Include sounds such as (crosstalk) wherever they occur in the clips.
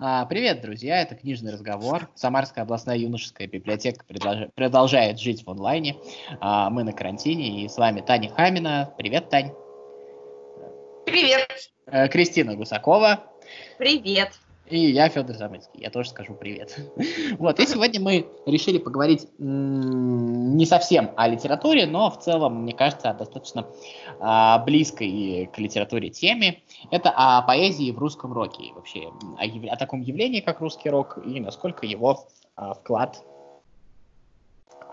А, привет, друзья! Это книжный разговор. Самарская областная юношеская библиотека продолжает жить в онлайне. А, мы на карантине, и с вами Таня Хамина. Привет, Тань! Привет! Э, Кристина Гусакова. Привет! И я Федор Замыцкий, я тоже скажу привет. (laughs) Вот, и сегодня мы решили поговорить не совсем о литературе, но в целом, мне кажется, достаточно а, близкой к литературе теме. Это о поэзии в русском роке, вообще о, таком явлении, как русский рок, и насколько его а, вклад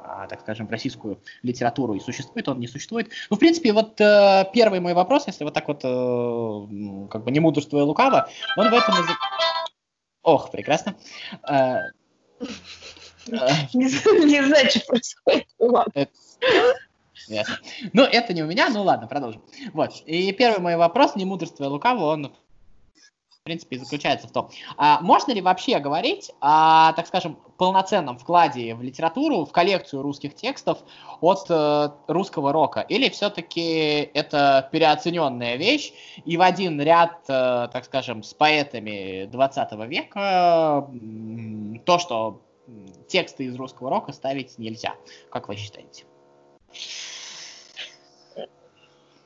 а, так скажем, в российскую литературу и существует он, не существует. Ну, в принципе, вот э, первый мой вопрос, если вот так вот, э, как бы не мудрствуя лукаво, он в этом... Ох, прекрасно. (laughs) Э, не знаю, что происходит. Ясно. Ну, это не у меня, ну ладно, продолжим. Вот. И первый мой вопрос, не мудрство лукаво, он в принципе, заключается в том, а можно ли вообще говорить о, так скажем, полноценном вкладе в литературу, в коллекцию русских текстов от э, русского рока? Или все-таки это переоцененная вещь, и в один ряд, э, так скажем, с поэтами 20 века э, то, что тексты из русского рока ставить нельзя? Как вы считаете?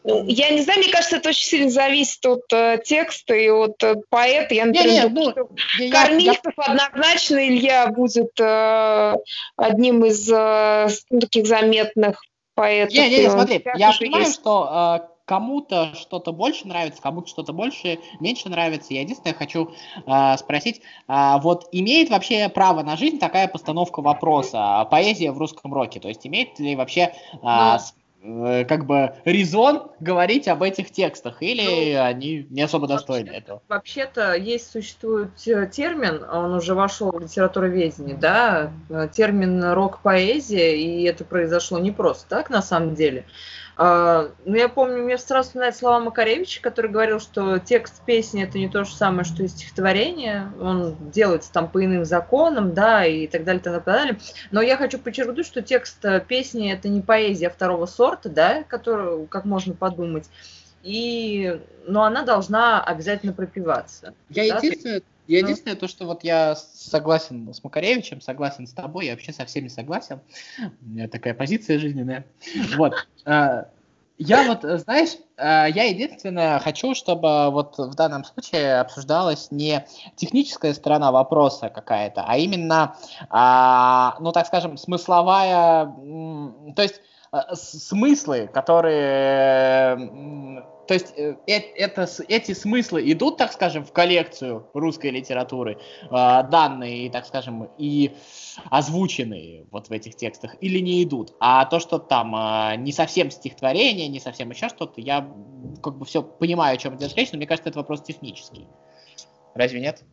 Ну, я не знаю, мне кажется, это очень сильно зависит от э, текста и от э, поэта. Я, например, не, не, ну, что Корнилов я... однозначно Илья будет э, одним из э, ну, таких заметных поэтов. Не, не, не смотри, я понимаю, есть. что э, кому-то что-то больше нравится, кому-то что-то больше, меньше нравится. Я единственное хочу э, спросить, э, вот имеет вообще право на жизнь такая постановка вопроса, поэзия в русском роке? То есть имеет ли вообще э, ну, Э, как бы резон говорить об этих текстах, или ну, они не особо достойны этого? Вообще-то есть, существует термин, он уже вошел в литературоведение, да, э, термин рок-поэзия, и это произошло не просто так, на самом деле. А, ну, я помню, мне сразу вспоминает слова Макаревича, который говорил, что текст песни это не то же самое, что и стихотворение. Он делается там по иным законам, да, и так далее, так далее. Но я хочу подчеркнуть, что текст э, песни это не поэзия второго сорта, да, которую, как можно подумать. И, но она должна обязательно пропиваться. Я да? единственное, я единственное, то, что вот я согласен с Макаревичем, согласен с тобой, я вообще со всеми согласен. У меня такая позиция жизненная. Вот. А, я вот, знаешь, а, я единственное хочу, чтобы вот в данном случае обсуждалась не техническая сторона вопроса какая-то, а именно, а, ну, так скажем, смысловая, то есть смыслы, которые то есть э, это, эти смыслы идут, так скажем, в коллекцию русской литературы, а, данные, так скажем, и озвученные вот в этих текстах, или не идут. А то, что там а, не совсем стихотворение, не совсем еще что-то, я как бы все понимаю, о чем идет речь, но мне кажется, это вопрос технический. Разве нет?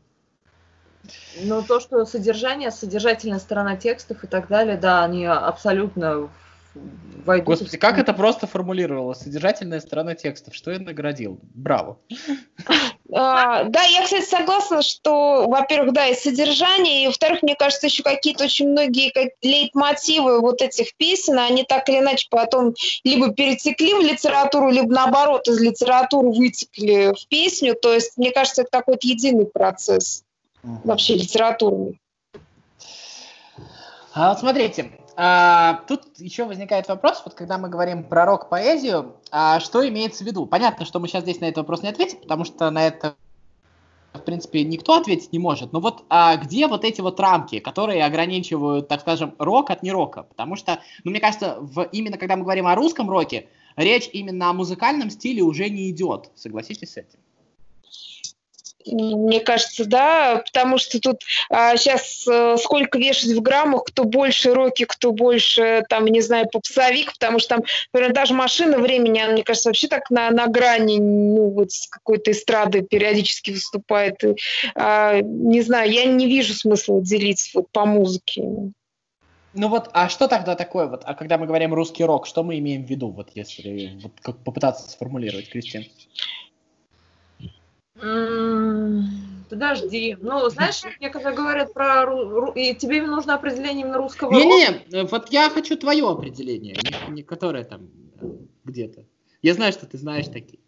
Ну, то, что содержание, содержательная сторона текстов и так далее, да, они абсолютно войдут... Господи, как это просто формулировалось? Содержательная сторона текстов. Что я наградил? Браво. А, да, я, кстати, согласна, что, во-первых, да, и содержание, и, во-вторых, мне кажется, еще какие-то очень многие лейтмотивы вот этих песен, они так или иначе потом либо перетекли в литературу, либо, наоборот, из литературы вытекли в песню. То есть, мне кажется, это какой-то единый процесс вообще литературный. А вот смотрите, а, тут еще возникает вопрос, вот когда мы говорим про рок-поэзию, а что имеется в виду? Понятно, что мы сейчас здесь на этот вопрос не ответим, потому что на это, в принципе, никто ответить не может. Но вот а где вот эти вот рамки, которые ограничивают, так скажем, рок от нерока? Потому что, ну, мне кажется, в, именно когда мы говорим о русском роке, речь именно о музыкальном стиле уже не идет. Согласитесь с этим? Мне кажется, да, потому что тут а, сейчас а, сколько вешать в граммах, кто больше роки, кто больше, там, не знаю, попсовик, потому что там, например, даже машина времени, она, мне кажется, вообще так на, на грани, ну, вот с какой-то эстрады периодически выступает. И, а, не знаю, я не вижу смысла делить вот по музыке. Ну вот, а что тогда такое, вот, а когда мы говорим русский рок, что мы имеем в виду, вот если вот, как попытаться сформулировать, Кристин? Подожди. Ну, знаешь, мне когда говорят про... И тебе нужно определение именно русского Не-не, вот я хочу твое определение, не, которое там э, где-то. Я знаю, что ты знаешь такие.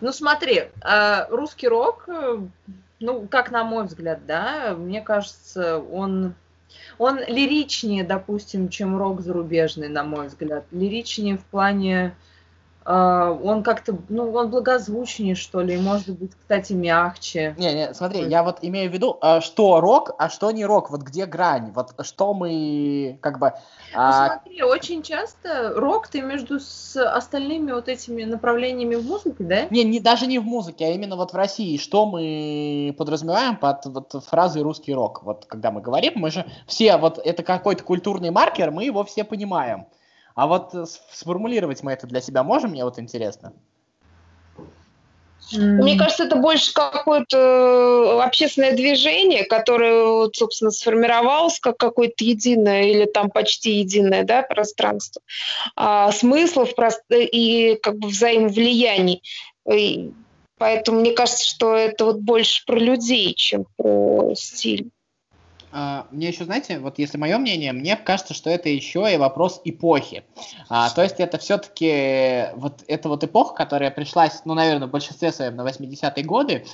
Ну смотри, а, русский рок, э, ну, как на мой взгляд, да, мне кажется, он, он лиричнее, допустим, чем рок зарубежный, на мой взгляд. Лиричнее в плане он как-то, ну, он благозвучнее, что ли, может быть, кстати, мягче. Не, не, смотри, я вот имею в виду, а, что рок, а что не рок, вот где грань, вот что мы, как бы... Ну, а... смотри, очень часто рок ты между с остальными вот этими направлениями в музыке, да? Не, не, даже не в музыке, а именно вот в России, что мы подразумеваем под вот фразой русский рок, вот когда мы говорим, мы же все, вот это какой-то культурный маркер, мы его все понимаем. А вот э, сформулировать мы это для себя можем, мне вот интересно. Мне кажется, это больше какое-то э, общественное движение, которое, вот, собственно, сформировалось как какое-то единое или там почти единое да, пространство а, смыслов и как бы взаимовлияний. И поэтому мне кажется, что это вот больше про людей, чем про стиль. А, мне еще, знаете, вот если мое мнение, мне кажется, что это еще и вопрос эпохи. А, то есть это все-таки вот эта вот эпоха, которая пришлась, ну, наверное, в большинстве своем на 80-е годы,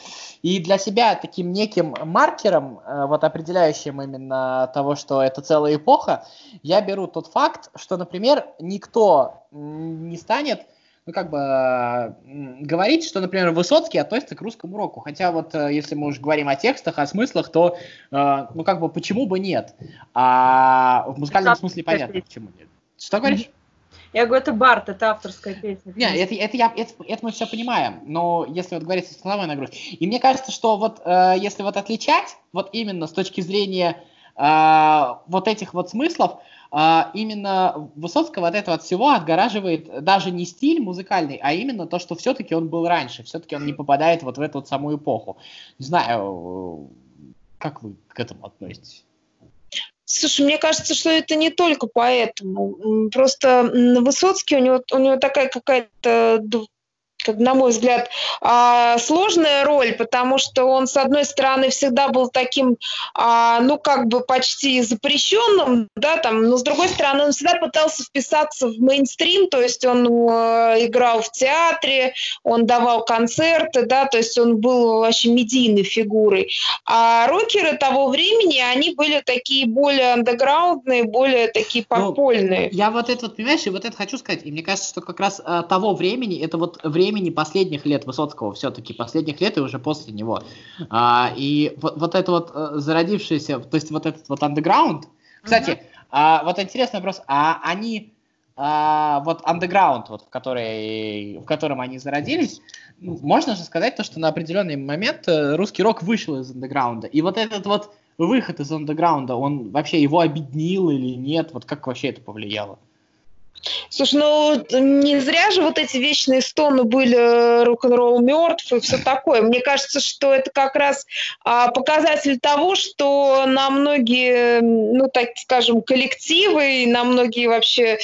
и для себя таким неким маркером, а, вот определяющим именно того, что это целая эпоха, я беру тот факт, что, например, никто не станет ну, как бы говорить, что, например, Высоцкий относится к русскому року. Хотя вот э, если мы уже говорим о текстах, о смыслах, то, э, ну, как бы, почему бы нет? А в музыкальном смысле понятно, почему нет. Что говоришь? Я говорю, это Барт, это авторская песня. Нет, это, это, я, это, это мы все понимаем, но если вот говорить о смысловой нагрузке. И мне кажется, что вот э, если вот отличать, вот именно с точки зрения э, вот этих вот смыслов, а, именно Высоцкого от этого от всего отгораживает даже не стиль музыкальный, а именно то, что все-таки он был раньше, все-таки он не попадает вот в эту вот самую эпоху. Не знаю, как вы к этому относитесь? Слушай, мне кажется, что это не только поэтому. Просто Высоцкий, у него, у него такая какая-то как, на мой взгляд, а, сложная роль, потому что он, с одной стороны, всегда был таким, а, ну, как бы почти запрещенным, да, там, но с другой стороны, он всегда пытался вписаться в мейнстрим, то есть он э, играл в театре, он давал концерты, да, то есть он был вообще медийной фигурой. А рокеры того времени, они были такие более андеграундные, более такие ну, подпольные. Ну, я вот это вот, понимаешь, и вот это хочу сказать, и мне кажется, что как раз а, того времени, это вот время времени последних лет Высоцкого все-таки, последних лет и уже после него. А, и вот, вот это вот э, зародившееся, то есть вот этот вот андеграунд, кстати, uh-huh. а, вот интересный вопрос, а они а, вот андеграунд, вот, в, который, в котором они зародились, можно же сказать то, что на определенный момент э, русский рок вышел из андеграунда. И вот этот вот выход из андеграунда, он вообще его объединил или нет? Вот как вообще это повлияло? Слушай, ну не зря же вот эти вечные стоны были э, рок-н-ролл мертв и все такое. Мне кажется, что это как раз а, показатель того, что на многие, ну так скажем, коллективы и на многие вообще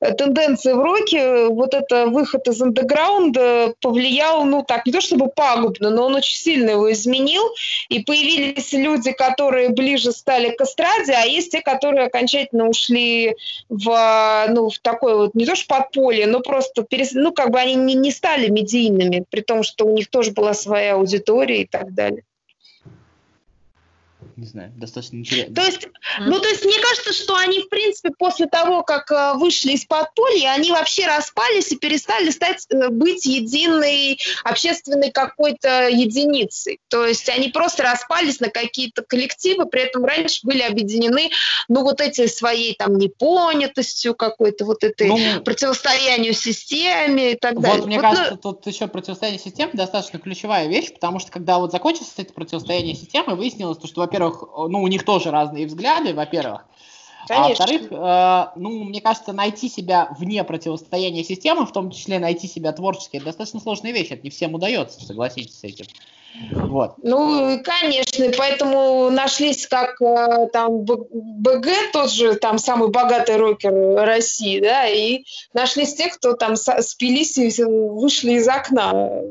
э, тенденции в роке вот это выход из андеграунда повлиял, ну так, не то чтобы пагубно, но он очень сильно его изменил. И появились люди, которые ближе стали к эстраде, а есть те, которые окончательно ушли в, ну, в такой такое вот не то что подполье, но просто, перес... ну, как бы они не, не стали медийными, при том, что у них тоже была своя аудитория и так далее не знаю, достаточно интересно. То есть, ну, то есть мне кажется, что они, в принципе, после того, как э, вышли из подполья, они вообще распались и перестали стать, э, быть единой общественной какой-то единицей. То есть они просто распались на какие-то коллективы, при этом раньше были объединены, ну, вот этой своей там непонятостью какой-то, вот этой ну, противостоянию системе и так вот, далее. Вот, мне ну, кажется, ну... тут еще противостояние системы достаточно ключевая вещь, потому что когда вот закончилось это противостояние системы, выяснилось, что, во-первых, во-первых, ну, у них тоже разные взгляды, во-первых. А во-вторых, э, ну, мне кажется, найти себя вне противостояния системы, в том числе найти себя творчески, это достаточно сложная вещь, это не всем удается, согласитесь с этим. Вот. Ну, конечно, поэтому нашлись как э, там БГ, тот же там самый богатый рокер России, да, и нашлись те, кто там спились и вышли из окна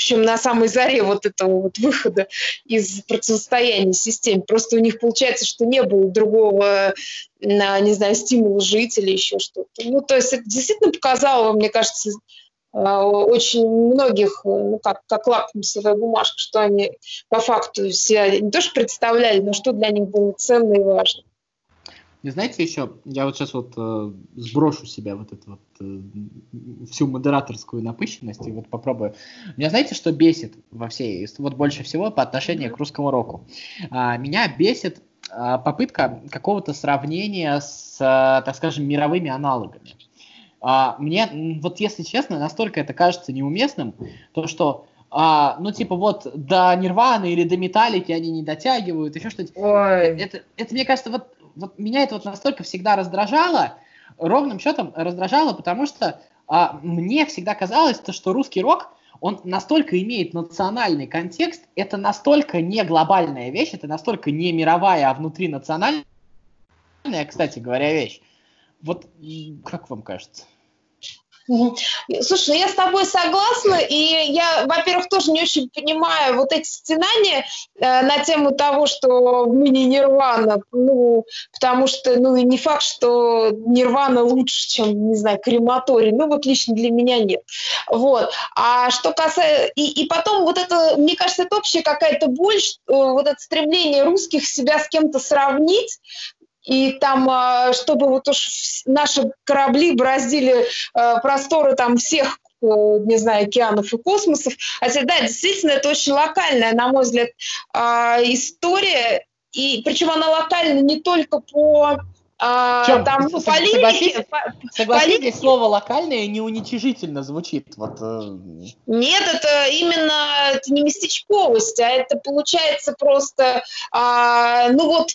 причем на самой заре вот этого вот выхода из противостояния системе. Просто у них получается, что не было другого, не знаю, стимула жить или еще что-то. Ну, то есть это действительно показало, мне кажется, очень многих, ну, как, как лакмусовая бумажка, что они по факту себя не то что представляли, но что для них было ценно и важно. И знаете еще, я вот сейчас вот э, сброшу себя вот эту вот э, всю модераторскую напыщенность и вот попробую. Меня знаете, что бесит во всей, вот больше всего по отношению к русскому року? А, меня бесит а, попытка какого-то сравнения с, а, так скажем, мировыми аналогами. А, мне, вот если честно, настолько это кажется неуместным, то что а, ну, типа, вот до Нирваны или до Металлики они не дотягивают, еще что-то. Это, это, мне кажется, вот вот меня это вот настолько всегда раздражало, ровным счетом раздражало, потому что а, мне всегда казалось, то, что русский рок, он настолько имеет национальный контекст, это настолько не глобальная вещь, это настолько не мировая, а внутринациональная, кстати говоря, вещь. Вот как вам кажется? Слушай, ну я с тобой согласна, и я, во-первых, тоже не очень понимаю вот эти стенания э, на тему того, что мы не Нирвана, ну, потому что, ну, и не факт, что Нирвана лучше, чем, не знаю, крематорий, ну, вот лично для меня нет. Вот. А что касается... И, и потом вот это, мне кажется, это общая какая-то боль, что, вот это стремление русских себя с кем-то сравнить, и там, а, чтобы вот уж наши корабли бороздили а, просторы там всех э, не знаю, океанов и космосов. Хотя, да, действительно, это очень локальная, на мой взгляд, а, история. И причем она локальна не только по а, Чем? там ну, политике. Согласитесь, слово локальное не уничижительно звучит. Вот, э... Нет, это именно это не местечковость, а это получается просто, а, ну вот,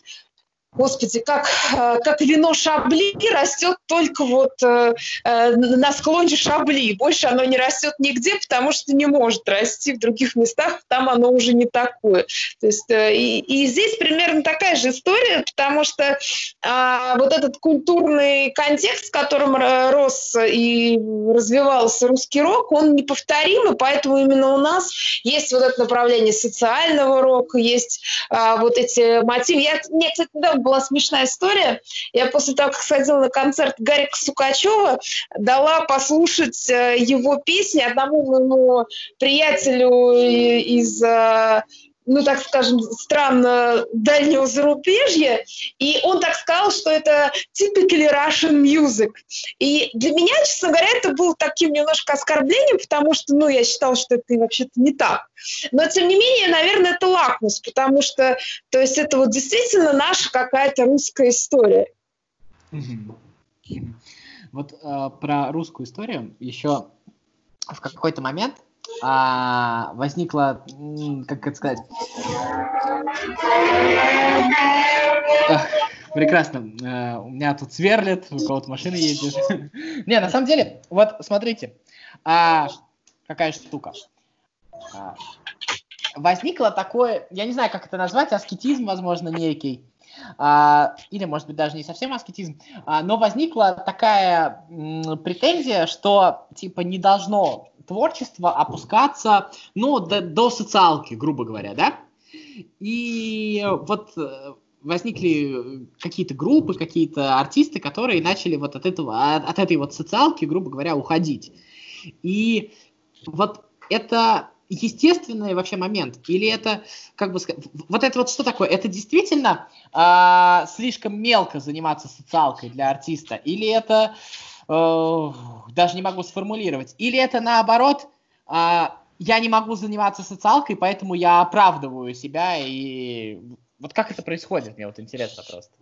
Господи, как, э, как вино шабли растет только вот э, э, на склоне шабли. Больше оно не растет нигде, потому что не может расти в других местах, там оно уже не такое. То есть, э, и, и здесь примерно такая же история, потому что э, вот этот культурный контекст, в котором рос и развивался русский рок, он неповторим, и поэтому именно у нас есть вот это направление социального рока, есть э, вот эти мотивы. Я, мне, кстати, была смешная история. Я после того, как сходила на концерт Гарика Сукачева, дала послушать э, его песни одному моему приятелю из э, ну, так скажем, стран дальнего зарубежья, и он так сказал, что это typically Russian music. И для меня, честно говоря, это было таким немножко оскорблением, потому что, ну, я считала, что это вообще-то не так. Но, тем не менее, наверное, это лакмус, потому что, то есть, это вот действительно наша какая-то русская история. Вот э, про русскую историю еще в какой-то момент а, возникла, как это сказать, прекрасно. Uh, у меня тут сверлит, у кого-то машина ездит. (laughs) Не, на самом деле, вот смотрите, а, какая штука. А, возникло такое, я не знаю, как это назвать, аскетизм, возможно, некий. А, или, может быть, даже не совсем аскетизм, а, но возникла такая м, претензия, что, типа, не должно творчество опускаться, ну, до, до социалки, грубо говоря, да? И вот э, возникли какие-то группы, какие-то артисты, которые начали вот от этого, от этой вот социалки, грубо говоря, уходить. И вот это естественный вообще момент? Или это, как бы сказать, вот это вот что такое? Это действительно э, слишком мелко заниматься социалкой для артиста? Или это э, даже не могу сформулировать. Или это наоборот, э, я не могу заниматься социалкой, поэтому я оправдываю себя. И вот как это происходит, мне вот интересно просто.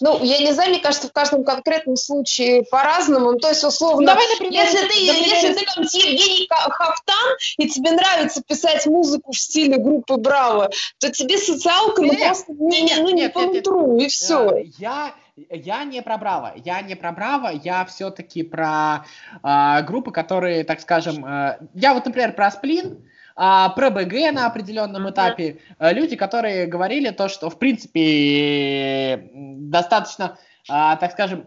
Ну, я не знаю, мне кажется, в каждом конкретном случае по-разному. То есть, условно, ну, давай, например, если ты, например, если ты там Евгений Хафтан, и тебе нравится писать музыку в стиле группы Браво, то тебе социалка ну, просто не, не, ну, не по нутру, и все. Я, я не про Браво, я не про Браво, я все-таки про э, группы, которые, так скажем, э, я вот, например, про Сплин, а, про БГ на определенном этапе, э, люди, которые говорили то, что, в принципе, достаточно, а, так скажем,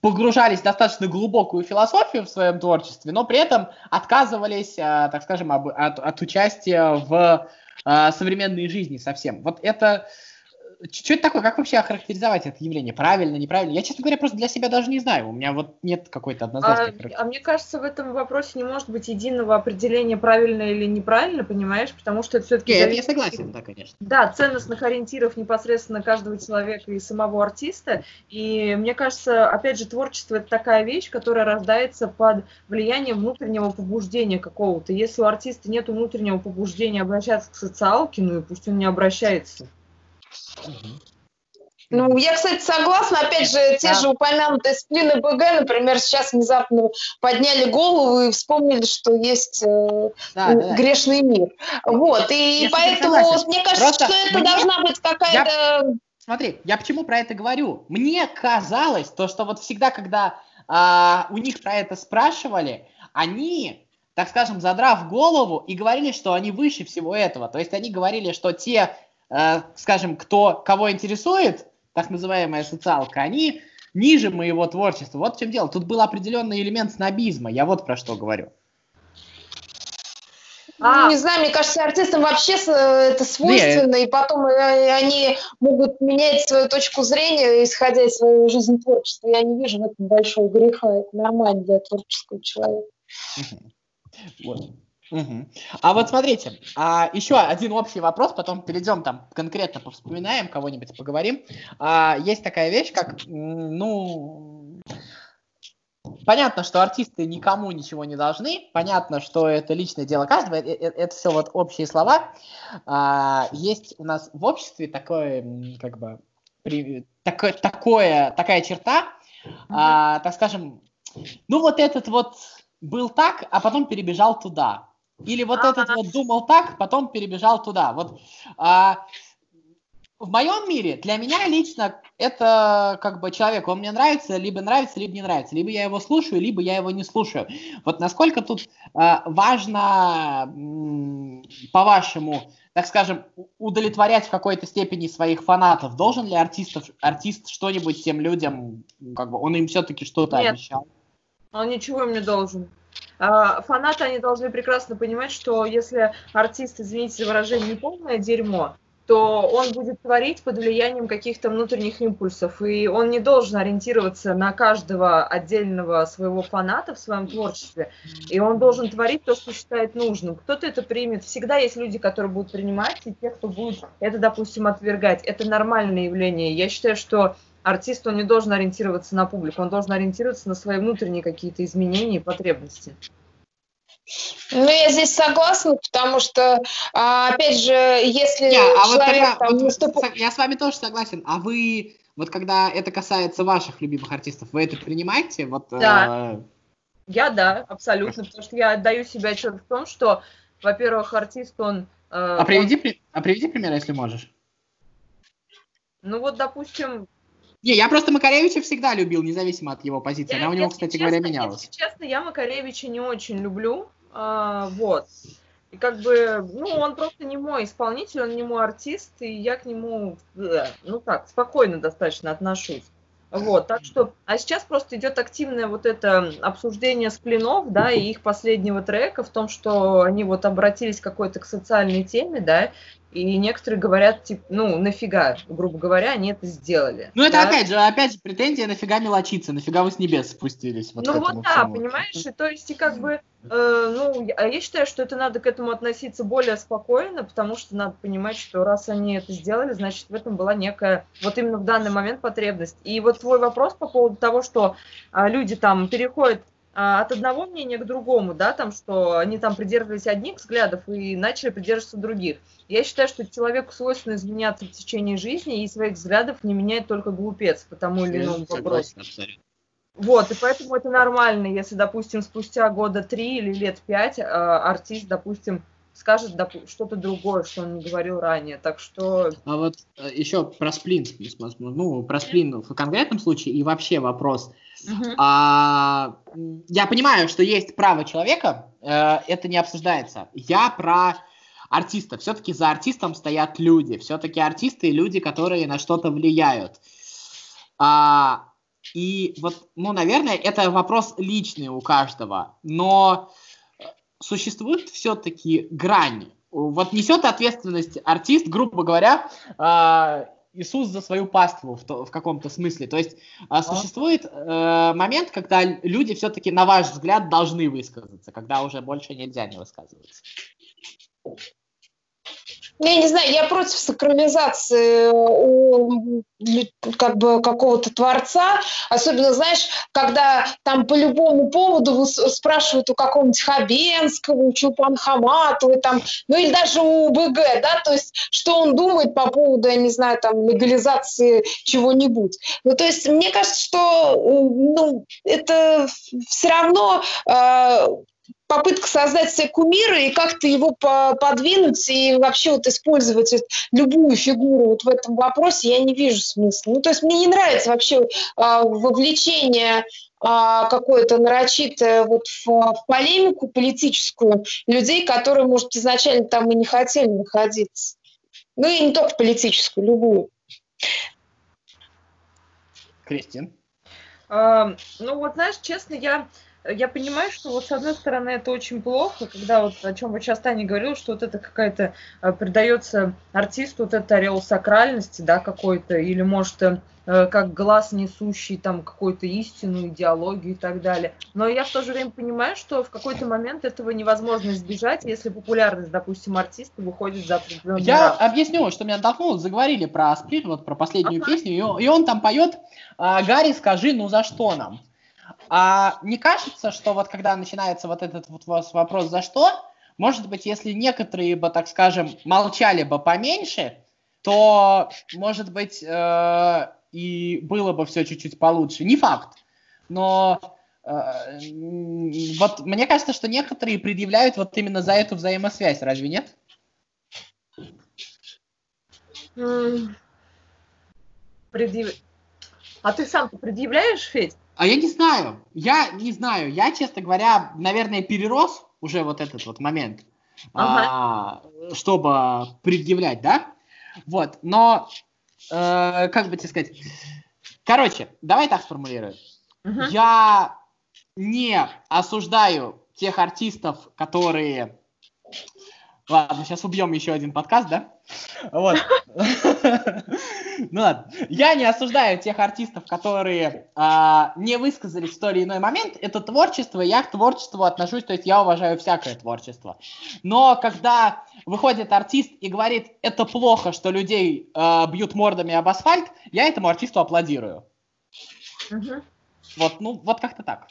погружались в достаточно глубокую философию в своем творчестве, но при этом отказывались, а, так скажем, от, от участия в современной жизни совсем. Вот это что это такое? Как вообще охарактеризовать это явление? Правильно, неправильно? Я, честно говоря, просто для себя даже не знаю. У меня вот нет какой-то однозначной а, а мне кажется, в этом вопросе не может быть единого определения, правильно или неправильно, понимаешь? Потому что это все-таки... Нет, зависит... я согласен, да, конечно. Да, ценностных ориентиров непосредственно каждого человека и самого артиста. И мне кажется, опять же, творчество – это такая вещь, которая рождается под влиянием внутреннего побуждения какого-то. Если у артиста нет внутреннего побуждения обращаться к социалке, ну и пусть он не обращается. Ну, я, кстати, согласна. Опять же, те да. же упомянутые сплины БГ, например, сейчас внезапно подняли голову и вспомнили, что есть э, да, да, грешный мир. Вот, и я поэтому мне кажется, Просто что это мне... должна быть какая-то... Я... Смотри, я почему про это говорю? Мне казалось, то, что вот всегда, когда а, у них про это спрашивали, они, так скажем, задрав голову и говорили, что они выше всего этого. То есть они говорили, что те Э, скажем, кто, кого интересует, так называемая социалка, они ниже моего творчества. Вот в чем дело. Тут был определенный элемент снобизма. Я вот про что говорю. А. Не знаю, мне кажется, артистам вообще это свойственно, Нет. и потом э, они могут менять свою точку зрения, исходя из своей жизни творчества. Я не вижу в этом большого греха. Это нормально для творческого человека. Вот. Угу. А вот смотрите, а, еще один общий вопрос, потом перейдем там конкретно повспоминаем кого-нибудь, поговорим. А, есть такая вещь, как, ну, понятно, что артисты никому ничего не должны, понятно, что это личное дело каждого, это, э, это все вот общие слова. А, есть у нас в обществе такое, как бы, при, такое, такое, такая черта, а, так скажем, ну вот этот вот был так, а потом перебежал туда. Или вот этот вот думал так, потом перебежал туда. Вот а, в моем мире, для меня лично, это как бы человек, он мне нравится, либо нравится, либо не нравится. Либо я его слушаю, либо я его не слушаю. Вот насколько тут а, важно, по-вашему, так скажем, удовлетворять в какой-то степени своих фанатов? Должен ли артистов, артист что-нибудь тем людям, как бы он им все-таки что-то Нет, обещал? Он ничего им не должен. А, фанаты, они должны прекрасно понимать, что если артист, извините за выражение, не полное дерьмо, то он будет творить под влиянием каких-то внутренних импульсов, и он не должен ориентироваться на каждого отдельного своего фаната в своем творчестве, и он должен творить то, что считает нужным. Кто-то это примет. Всегда есть люди, которые будут принимать, и те, кто будет это, допустим, отвергать. Это нормальное явление. Я считаю, что артист, он не должен ориентироваться на публику, он должен ориентироваться на свои внутренние какие-то изменения и потребности. Ну, я здесь согласна, потому что, а, опять же, если yeah, а человек вот там вот. Я с вами тоже согласен. А вы, вот когда это касается ваших любимых артистов, вы это принимаете? Вот, да. Э... Я да, абсолютно, потому что я отдаю себе отчет в том, что, во-первых, артист, он... Э, а, приведи, он... а приведи пример, если можешь. Ну вот, допустим, не, я просто Макаревича всегда любил, независимо от его позиции. Я, Она у него, кстати честно, говоря, менялась. Если честно, я Макаревича не очень люблю. А, вот. И как бы, ну, он просто не мой исполнитель, он не мой артист, и я к нему, ну так, спокойно достаточно отношусь. Вот, так что, а сейчас просто идет активное вот это обсуждение сплинов, да, и их последнего трека в том, что они вот обратились какой-то к социальной теме, да, и некоторые говорят, типа, ну, нафига, грубо говоря, они это сделали. Ну, это да? опять же, опять же, претензия, нафига мелочиться, нафига вы с небес спустились. Вот ну, вот да, всему. понимаешь, и то есть, и как бы, э, ну, я, я считаю, что это надо к этому относиться более спокойно, потому что надо понимать, что раз они это сделали, значит, в этом была некая, вот именно в данный момент потребность. И вот твой вопрос по поводу того, что э, люди там переходят а, от одного мнения к другому, да, там, что они там придерживались одних взглядов и начали придерживаться других. Я считаю, что человеку свойственно изменяться в течение жизни, и своих взглядов не меняет только глупец по тому или иному вопросу. Вот, и поэтому это нормально, если, допустим, спустя года три или лет пять а, артист, допустим, скажет что-то другое, что он не говорил ранее. Так что... А вот э, еще про сплин, ну, про сплин в конкретном случае и вообще вопрос. А, я понимаю, что есть право человека, э, это не обсуждается. Я про артиста. Все-таки за артистом стоят люди. Все-таки артисты и люди, которые на что-то влияют. А, и вот, ну, наверное, это вопрос личный у каждого. Но существует все-таки грань. Вот несет ответственность артист, грубо говоря, э, Иисус за свою паству в, то, в каком-то смысле. То есть а, существует э, момент, когда люди все-таки, на ваш взгляд, должны высказаться, когда уже больше нельзя не высказываться. Ну, я не знаю, я против сакрализации как бы какого-то творца, особенно, знаешь, когда там по любому поводу спрашивают у какого-нибудь Хабенского, у Чулпан Хаматовой, там, ну или даже у БГ, да, то есть что он думает по поводу, я не знаю, там, легализации чего-нибудь. Ну, то есть мне кажется, что ну, это все равно э, попытка создать себе кумира и как-то его подвинуть и вообще вот использовать любую фигуру вот в этом вопросе я не вижу смысла. Ну, то есть мне не нравится вообще э, вовлечение э, какое-то нарочитое вот в, в полемику политическую людей, которые, может, изначально там и не хотели находиться. Ну и не только политическую, любую. Кристин? А, ну вот, знаешь, честно, я я понимаю, что вот с одной стороны это очень плохо, когда вот о чем вот сейчас Таня говорила, что вот это какая-то э, придается артисту вот этот орел сакральности, да, какой-то, или может э, как глаз несущий там какую-то истину, идеологию и так далее. Но я в то же время понимаю, что в какой-то момент этого невозможно избежать, если популярность, допустим, артиста выходит за определенный Я рамки. объясню, что меня толкнуло. Заговорили про Асприн, вот про последнюю ага. песню, и он, и он там поет «Гарри, скажи, ну за что нам?» А не кажется, что вот когда начинается вот этот вот вопрос «за что?», может быть, если некоторые бы, так скажем, молчали бы поменьше, то, может быть, э, и было бы все чуть-чуть получше. Не факт. Но э, вот мне кажется, что некоторые предъявляют вот именно за эту взаимосвязь, разве нет? Предъяв... А ты сам предъявляешь, Федь? А я не знаю. Я не знаю. Я, честно говоря, наверное, перерос уже вот этот вот момент, ага. а, чтобы предъявлять, да? Вот. Но, э, как бы тебе сказать... Короче, давай так сформулирую. Угу. Я не осуждаю тех артистов, которые Ладно, сейчас убьем еще один подкаст, да? Вот. (laughs) Ну ладно. Я не осуждаю тех артистов, которые а, не высказались в тот или иной момент. Это творчество, я к творчеству отношусь, то есть я уважаю всякое творчество. Но когда выходит артист и говорит, это плохо, что людей а, бьют мордами об асфальт, я этому артисту аплодирую. Вот, ну, вот как-то так.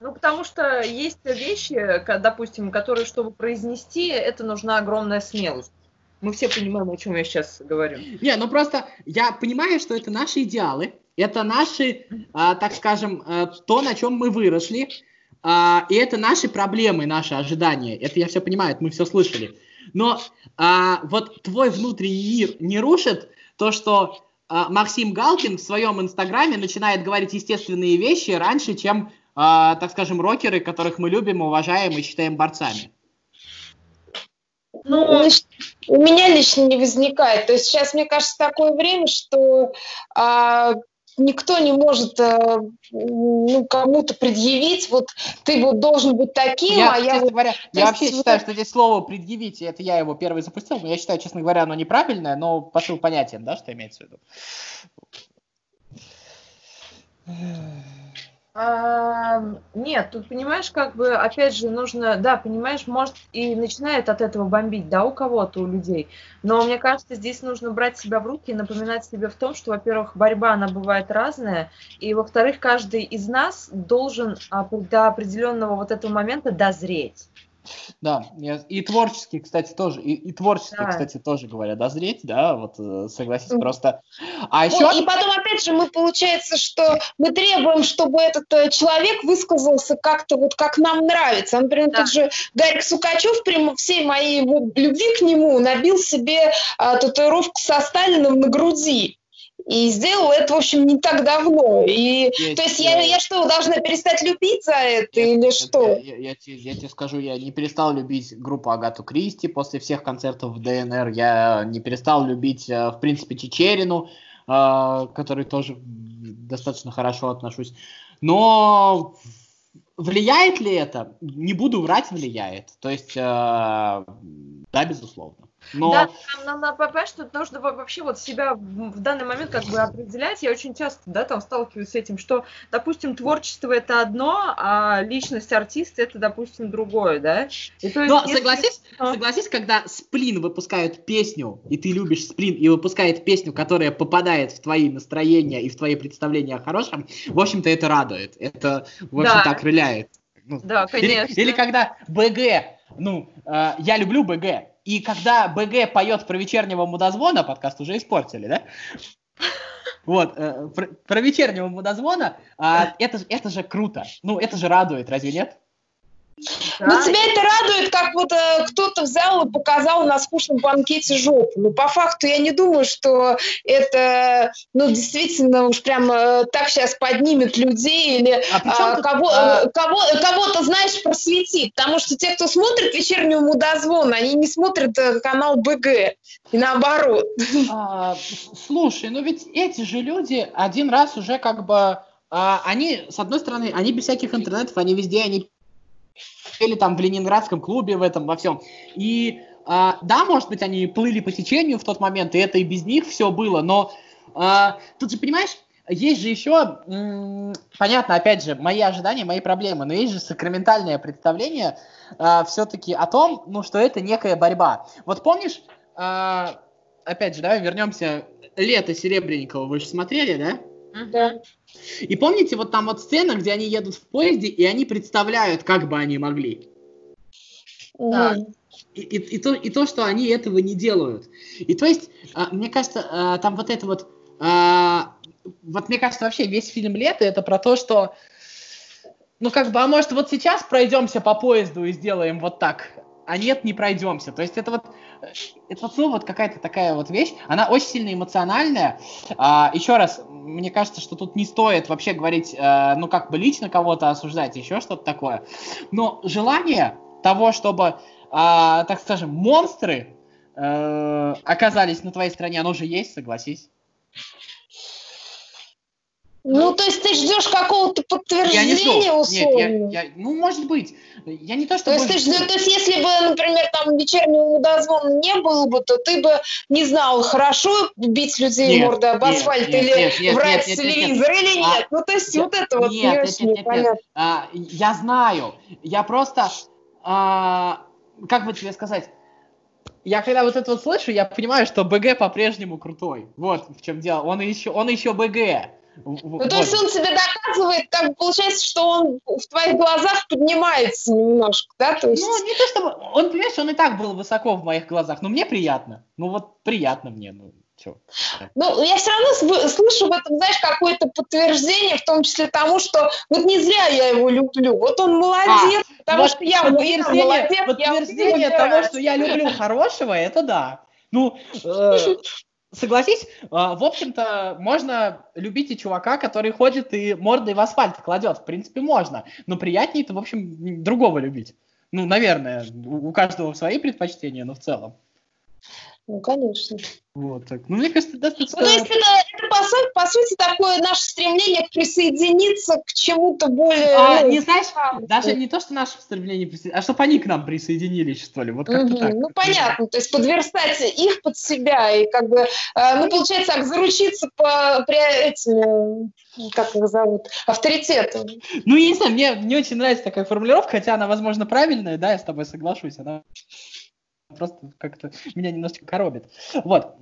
Ну, потому что есть вещи, допустим, которые, чтобы произнести, это нужна огромная смелость. Мы все понимаем, о чем я сейчас говорю. Не, ну просто я понимаю, что это наши идеалы, это наши, а, так скажем, а, то, на чем мы выросли, а, и это наши проблемы, наши ожидания. Это я все понимаю, это мы все слышали. Но а, вот твой внутренний мир не рушит то, что а, Максим Галкин в своем инстаграме начинает говорить естественные вещи раньше, чем так скажем, рокеры, которых мы любим, уважаем и считаем борцами? Ну, у меня лично не возникает. То есть сейчас, мне кажется, такое время, что а, никто не может а, ну, кому-то предъявить, вот ты вот должен быть таким, я, а я вот... Говоря, я вообще вот... считаю, что здесь слово «предъявить», это я его первый запустил, но я считаю, честно говоря, оно неправильное, но посыл понятен, да, что имеется в виду. А, нет, тут понимаешь, как бы, опять же, нужно, да, понимаешь, может и начинает от этого бомбить, да, у кого-то, у людей. Но мне кажется, здесь нужно брать себя в руки и напоминать себе в том, что, во-первых, борьба, она бывает разная, и, во-вторых, каждый из нас должен до определенного вот этого момента дозреть. Да, и творческий, кстати, тоже, и, и творческий, да. кстати, тоже говорят, дозреть, да, вот э, согласись, просто. А еще... Вот, и потом, опять же, мы получается, что мы требуем, чтобы этот э, человек высказался как-то вот как нам нравится. Например, да. тот же Гарик Сукачев, при всей моей любви к нему, набил себе а, татуировку со Сталином на груди. И сделал это, в общем, не так давно. И, я, то есть я, я что, должна перестать любить за это я, или что? Я, я, я, я, я тебе скажу, я не перестал любить группу Агату Кристи после всех концертов в ДНР. Я не перестал любить, э, в принципе, Чечерину, э, который тоже достаточно хорошо отношусь. Но влияет ли это? Не буду врать, влияет. То есть, э, да, безусловно. Но... Да, нам на ПП что нужно вообще вот себя в данный момент как бы определять. Я очень часто, да, там сталкиваюсь с этим, что, допустим, творчество это одно, а личность артиста это, допустим, другое, да? И, то есть, Но если... согласись, согласись, когда Сплин выпускают песню, и ты любишь Сплин, и выпускает песню, которая попадает в твои настроения и в твои представления о хорошем, в общем-то, это радует. Это, в общем-то, да. окрыляет. Ну, да, конечно. Или, или когда БГ, ну, э, я люблю БГ, и когда БГ поет про вечернего мудозвона, подкаст уже испортили, да? Вот, э, про, вечернего мудозвона, э, это, это же круто. Ну, это же радует, разве нет? Да. Ну, тебя это радует, как вот э, кто-то взял и показал на скучном банкете жопу. Ну, по факту я не думаю, что это, ну, действительно уж прям э, так сейчас поднимет людей или а а, кого, а... кого, кого-то, знаешь, просветит. Потому что те, кто смотрит вечернюю мудозвон, они не смотрят э, канал БГ. И наоборот. А, слушай, ну ведь эти же люди один раз уже как бы... А, они, с одной стороны, они без всяких интернетов, они везде, они или там в Ленинградском клубе в этом, во всем. И а, да, может быть, они плыли по течению в тот момент, и это и без них все было, но а, тут же, понимаешь, есть же еще, понятно, опять же, мои ожидания, мои проблемы, но есть же сакраментальное представление а, все-таки о том, ну, что это некая борьба. Вот помнишь, а, опять же, давай вернемся, лето Серебренникова вы же смотрели, да? Да. И помните, вот там вот сцена, где они едут в поезде, и они представляют, как бы они могли. Да. И, и, и, то, и то, что они этого не делают. И то есть, а, мне кажется, а, там вот это вот... А, вот мне кажется, вообще весь фильм «Лето» это про то, что ну, как бы, а может, вот сейчас пройдемся по поезду и сделаем вот так, а нет, не пройдемся. То есть это вот это вот, ну, вот какая-то такая вот вещь, она очень сильно эмоциональная. А, еще раз, мне кажется, что тут не стоит вообще говорить, а, ну, как бы лично кого-то осуждать, еще что-то такое. Но желание того, чтобы, а, так скажем, монстры а, оказались на твоей стороне, оно же есть, согласись. Ну, то есть ты ждешь какого-то подтверждения я не жду. Нет, я, я, ну, может быть. Я не то, что... То есть, ты ждешь, то есть если бы, например, там вечернего дозвона не было бы, то ты бы не знал, хорошо бить людей нет, мордой об асфальт нет, или нет, нет, врать нет, с телевизора нет, или нет. А, ну, то есть нет, вот это вот нет, нет, нет, нет, нет. А, Я знаю. Я просто... А, как бы тебе сказать? я когда вот это вот слышу, я понимаю, что БГ по-прежнему крутой. Вот в чем дело. Он еще, он еще БГ. Ну, то есть он себе доказывает, как получается, что он в твоих глазах поднимается немножко, да? То есть... Ну, не то чтобы... Он, понимаешь, он и так был высоко в моих глазах, но мне приятно. Ну, вот приятно мне, ну, все. Ну, я все равно слышу в этом, знаешь, какое-то подтверждение, в том числе тому, что вот не зря я его люблю. Вот он молодец, а, потому вот что я, подтверждение, молодец. Подтверждение я того, что я люблю хорошего, это да. Ну, э, (laughs) согласись, а, в общем-то, можно любить и чувака, который ходит и мордой в асфальт кладет. В принципе, можно. Но приятнее это, в общем, другого любить. Ну, наверное, у каждого свои предпочтения, но в целом. Ну, конечно. Вот так. Ну, мне кажется, достаточно... Ну, то есть это, это по, сути, по сути такое наше стремление присоединиться к чему-то более... А, ну, не знаешь, даже не то, что наше стремление присоединиться, а чтобы они к нам присоединились, что ли, вот как-то угу. так. Ну, понятно, то есть подверстать их под себя и как бы, э, ну, получается, так, заручиться по при этими, как их зовут, авторитетом. Ну, я не знаю, мне не очень нравится такая формулировка, хотя она, возможно, правильная, да, я с тобой соглашусь, она просто как-то меня немножечко коробит. Вот.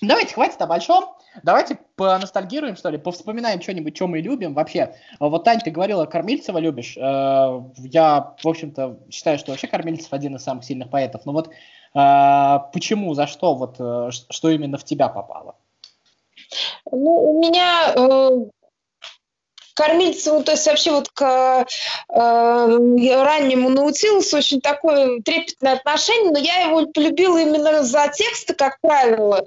Давайте, хватит о большом. Давайте поностальгируем, что ли, повспоминаем что-нибудь, что мы любим. Вообще, вот, Тань, ты говорила, Кормильцева любишь. Э, я, в общем-то, считаю, что вообще Кормильцев один из самых сильных поэтов. Но вот э, почему, за что, вот, э, что именно в тебя попало? Ну, у меня Кормильцеву, то есть вообще вот к э, раннему Наутилусу очень такое трепетное отношение, но я его полюбила именно за тексты, как правило.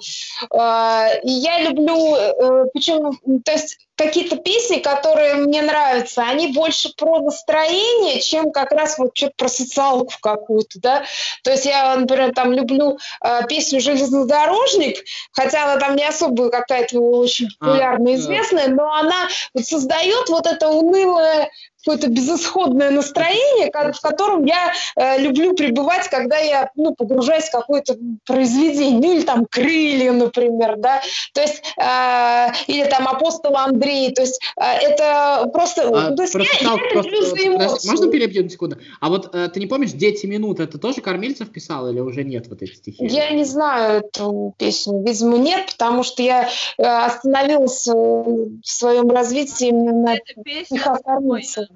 Э, и я люблю, э, почему, то есть какие-то песни, которые мне нравятся, они больше про настроение, чем как раз вот что-то про социалку какую-то, да. То есть я, например, там люблю э, песню «Железнодорожник», хотя она там не особо какая-то очень а, популярная, известная, но она вот создает вот это унылое какое-то безысходное настроение, в котором я э, люблю пребывать, когда я ну, погружаюсь в какое-то произведение, ну или там «Крылья», например, да, то есть, э, или там «Апостол Андрей», то есть э, это просто... А, то есть я, я просто, подожди, можно перебью на секунду? А вот э, ты не помнишь «Дети минут», это тоже Кормильцев писал или уже нет вот эти стихи? Я не знаю эту песню, видимо, нет, потому что я э, остановилась э, в своем развитии именно на стихах Кормильцева.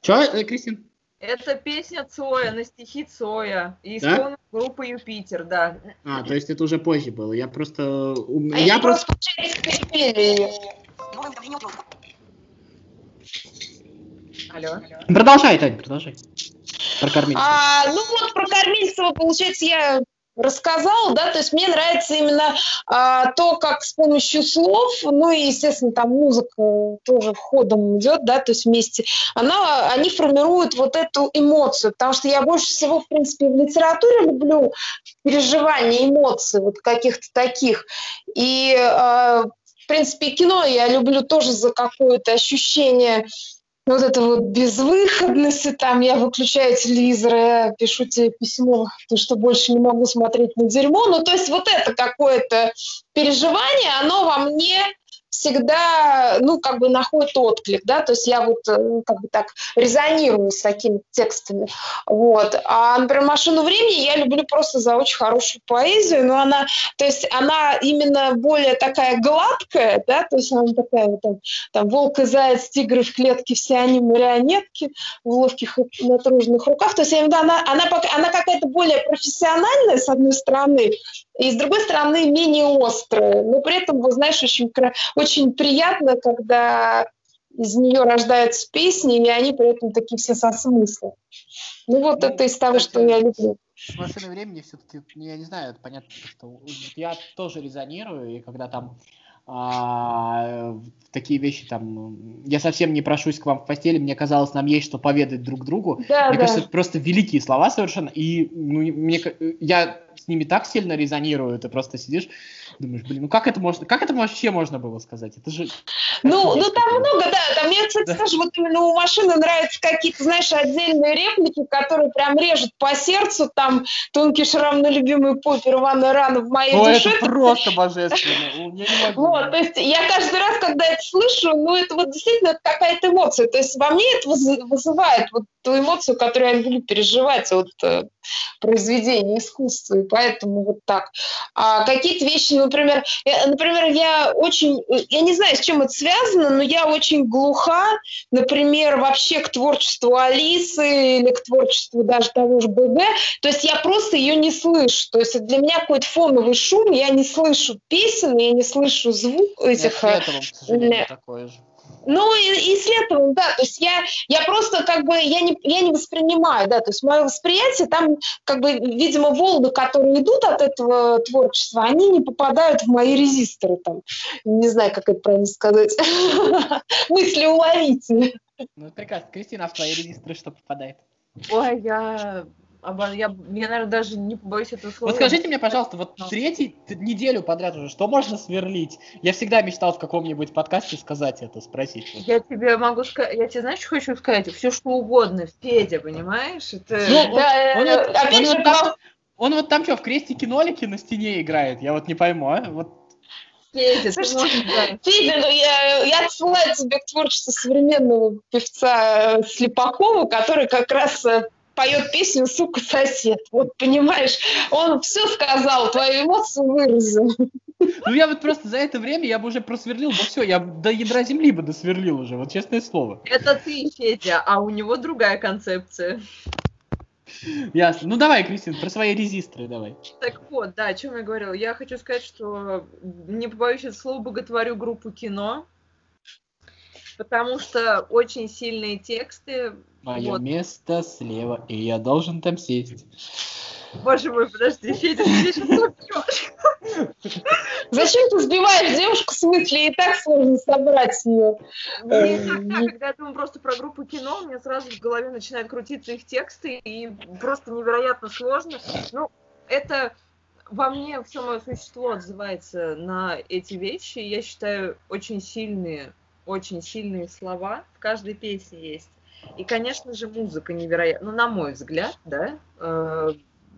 Че, э, Кристин? Это песня Цоя на стихи Цоя. И исполнена да? группа Юпитер, да. А, то есть это уже позже было. Я просто... А я просто... Алло. Продолжай, Тань, продолжай. Про Кормильцева. А, ну вот про Кормильцева, получается, я рассказала, да, то есть мне нравится именно а, то, как с помощью слов, ну и, естественно, там музыка тоже входом идет, да, то есть вместе, она, они формируют вот эту эмоцию, потому что я больше всего, в принципе, в литературе люблю переживания, эмоций вот каких-то таких, и, а, в принципе, кино я люблю тоже за какое-то ощущение вот это вот безвыходности, там я выключаю телевизор, я пишу тебе письмо, то, что больше не могу смотреть на дерьмо. Ну, то есть вот это какое-то переживание, оно во мне всегда, ну, как бы находит отклик, да, то есть я вот э, как бы так резонирую с такими текстами, вот. А, например, «Машину времени» я люблю просто за очень хорошую поэзию, но она, то есть она именно более такая гладкая, да, то есть она такая вот там, там волк и заяц, тигры в клетке, все они марионетки в ловких и натруженных руках, то есть я, да, она, она, она какая-то более профессиональная, с одной стороны, и с другой стороны менее острая, но при этом, вы знаешь, очень, очень приятно, когда из нее рождаются песни, и они при этом такие все со смыслом. Ну вот ну, это из того, что я люблю. Машина времени все-таки, ну, я не знаю, это понятно, что я тоже резонирую, и когда там а, такие вещи там, я совсем не прошусь к вам в постели, мне казалось, нам есть что поведать друг другу. Да, мне да. кажется, это просто великие слова совершенно, и ну, мне, я с ними так сильно резонирую, ты просто сидишь Думаешь, блин, ну как это можно, как это вообще можно было сказать? Это же... Ну, ну там много, да. Там мне, кстати, да. тоже вот именно у машины нравятся какие-то, знаешь, отдельные реплики, которые прям режут по сердцу. Там тонкий шрам на любимый попе, рваная рана в моей ну, душе. это просто божественно. Вот, то есть я каждый раз, когда это слышу, ну это вот действительно какая-то эмоция. То есть во мне это вызывает вот ту эмоцию, которую я люблю переживать от э, произведения искусства, и поэтому вот так. А какие-то вещи, например, я, например, я очень, я не знаю, с чем это связано, но я очень глуха, например, вообще к творчеству Алисы или к творчеству даже того же БГ, то есть я просто ее не слышу, то есть для меня какой-то фоновый шум, я не слышу песен, я не слышу звук этих... Нет, этого, к сожалению, такое же. Ну, и, и с этого, да, то есть я, я просто как бы, я не, я не воспринимаю, да, то есть мое восприятие, там как бы, видимо, волны, которые идут от этого творчества, они не попадают в мои резисторы, там, не знаю, как это правильно сказать, (laughs) мысли уловите. Ну, прекрасно. Кристина, а в твои резисторы что попадает? Ой, я я, я, наверное, даже не побоюсь этого слова. Вот скажите мне, пожалуйста, вот Но. третью неделю подряд уже, что можно сверлить? Я всегда мечтал в каком-нибудь подкасте сказать это, спросить. Я тебе могу сказать, я тебе знаешь, что хочу сказать? Все что угодно, Федя, понимаешь? Это... Ну, да, он, он, он, же, он, там, он вот там что, в крестике-нолике на стене играет? Я вот не пойму, а? Вот Федя, Слушайте, Федя, ну я, я отсылаю тебя к творчеству современного певца Слепакова, который как раз э, поет песню «Сука, сосед». Вот понимаешь, он все сказал, твою эмоцию выразил. Ну я вот просто за это время я бы уже просверлил, ну все, я до ядра земли бы досверлил уже, вот честное слово. Это ты, Федя, а у него другая концепция. Ясно. Ну давай, Кристин, про свои резисторы давай. Так вот, да, о чем я говорила. Я хочу сказать, что не побоюсь этого слова, боготворю группу кино, потому что очень сильные тексты, Мое вот. место слева, и я должен там сесть. Боже мой, подожди, Федя, ты сейчас Зачем ты сбиваешь девушку с мысли? И так сложно собрать ее. Не когда я думаю просто про группу кино, у меня сразу в голове начинают крутиться их тексты, и просто невероятно сложно. Ну, это во мне все мое существо отзывается на эти вещи. Я считаю, очень сильные, очень сильные слова в каждой песне есть. И, конечно же, музыка невероятна. Ну, на мой взгляд, да, э,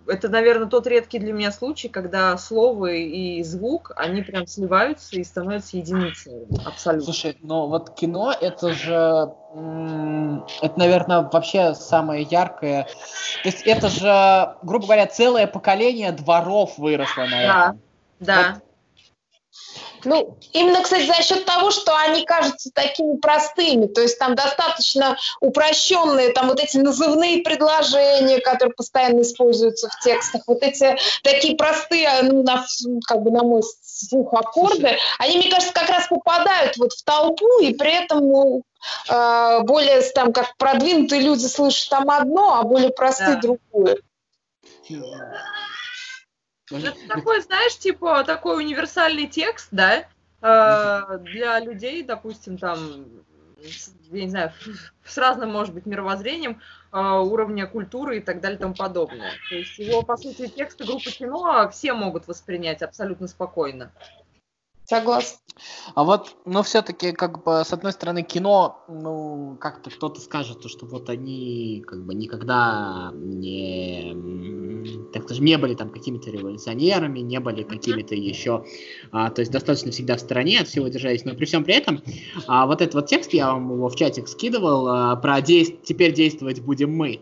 это, наверное, тот редкий для меня случай, когда слово и звук, они прям сливаются и становятся единым целым. Абсолютно. Слушай, ну вот кино, это же, это, наверное, вообще самое яркое. То есть это же, грубо говоря, целое поколение дворов выросло на этом. Да, да. Вот ну, именно, кстати, за счет того, что они кажутся такими простыми, то есть там достаточно упрощенные, там вот эти назывные предложения, которые постоянно используются в текстах, вот эти такие простые, ну, на, как бы на мой слух аккорды, они, мне кажется, как раз попадают вот в толпу, и при этом ну, э, более там как продвинутые люди слышат там одно, а более простые да. другое. Это такой, знаешь, типа такой универсальный текст, да, э, для людей, допустим, там, я не знаю, (laughs) с разным, может быть, мировоззрением, э, уровня культуры и так далее и тому подобное. То есть его, по сути, тексты группы кино все могут воспринять абсолютно спокойно. Согласна. А вот, ну, все-таки, как бы, с одной стороны, кино, ну, как-то кто-то скажет, что вот они, как бы, никогда не, так скажем, не были там какими-то революционерами, не были какими-то еще, а, то есть достаточно всегда в стороне от всего держались, но при всем при этом, а, вот этот вот текст, я вам его в чатик скидывал, а, про действ- «Теперь действовать будем мы»,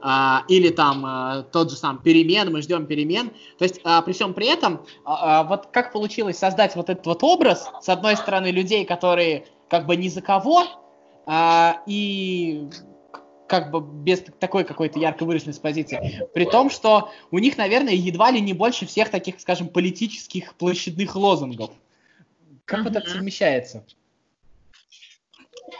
а, или там а, тот же сам перемен, мы ждем перемен. То есть а, при всем при этом, а, а, вот как получилось создать вот этот вот образ, с одной стороны, людей, которые как бы ни за кого, а, и как бы без такой какой-то ярко выраженной позиции. При том, что у них, наверное, едва ли не больше всех таких, скажем, политических площадных лозунгов. Как mm-hmm. вот это совмещается?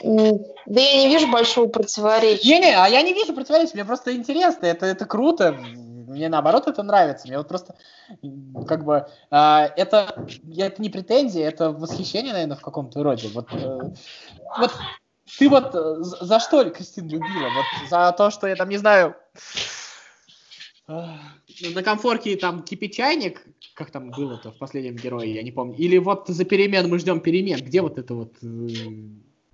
Да я не вижу большого противоречия. Не-не, а я не вижу противоречия, мне просто интересно, это, это круто, мне наоборот это нравится, мне вот просто как бы а, это, это не претензия, это восхищение, наверное, в каком-то роде. Вот, э, вот ты вот за, за что, Кристин, любила? Вот за то, что я там, не знаю, на комфорке там кипит чайник, как там было-то в последнем герое, я не помню. Или вот за перемен мы ждем перемен. Где вот это вот э,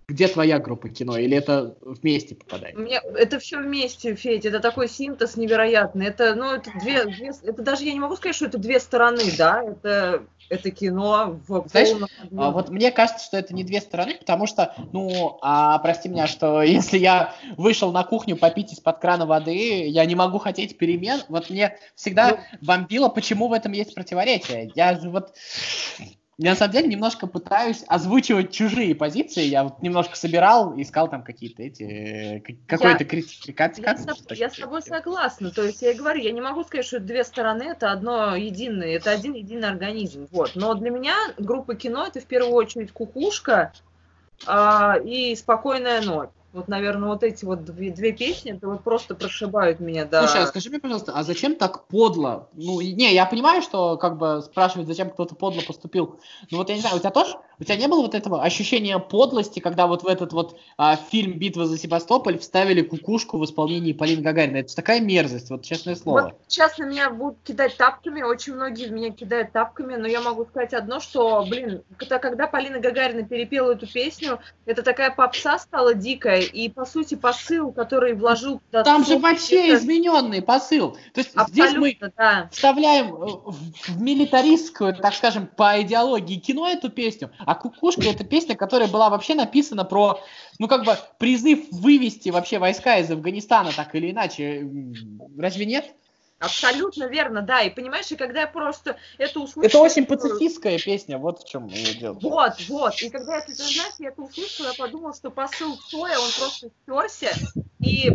где твоя группа кино? Или это вместе попадает? Мне, это все вместе, Федь. Это такой синтез невероятный. Это, ну, это две, две, это даже я не могу сказать, что это две стороны, да. Это, это кино в Знаешь, полном... А, вот мне кажется, что это не две стороны, потому что, ну, а, прости меня, что (laughs) если я вышел на кухню попить из-под крана воды, я не могу хотеть перемен. Вот мне всегда ну... бомбило, почему в этом есть противоречие. Я же вот я на самом деле немножко пытаюсь озвучивать чужие позиции. Я вот немножко собирал, искал там какие-то эти э, какой-то критикации. Я, с, я с тобой согласна. То есть я и говорю, я не могу сказать, что две стороны это одно единое, это один единый организм. Вот. Но для меня группа кино это в первую очередь кукушка а, и спокойная ночь. Вот, наверное, вот эти вот две, две песни, это вот просто прошибают меня, да. Слушай, а скажи мне, пожалуйста, а зачем так подло? Ну, не, я понимаю, что как бы спрашивать, зачем кто-то подло поступил. Но вот я не знаю, у тебя тоже, у тебя не было вот этого ощущения подлости, когда вот в этот вот а, фильм «Битва за Севастополь» вставили кукушку в исполнении Полины Гагариной? Это такая мерзость, вот честное слово. Вот сейчас на меня будут кидать тапками, очень многие в меня кидают тапками, но я могу сказать одно, что, блин, это когда Полина Гагарина перепела эту песню, это такая попса стала дикая, и, по сути, посыл, который вложил... Там же вообще это... измененный посыл. То есть Абсолютно, здесь мы да. вставляем э, в милитаристскую, так скажем, по идеологии кино эту песню, а «Кукушка» — это песня, которая была вообще написана про, ну, как бы, призыв вывести вообще войска из Афганистана, так или иначе. Разве нет? Абсолютно верно, да. И понимаешь, и когда я просто это услышала... Это очень пацифистская песня, вот в чем ее дело. Вот, вот. И когда я это, знаешь, я это услышала, я подумала, что посыл Цоя, он просто стерся. И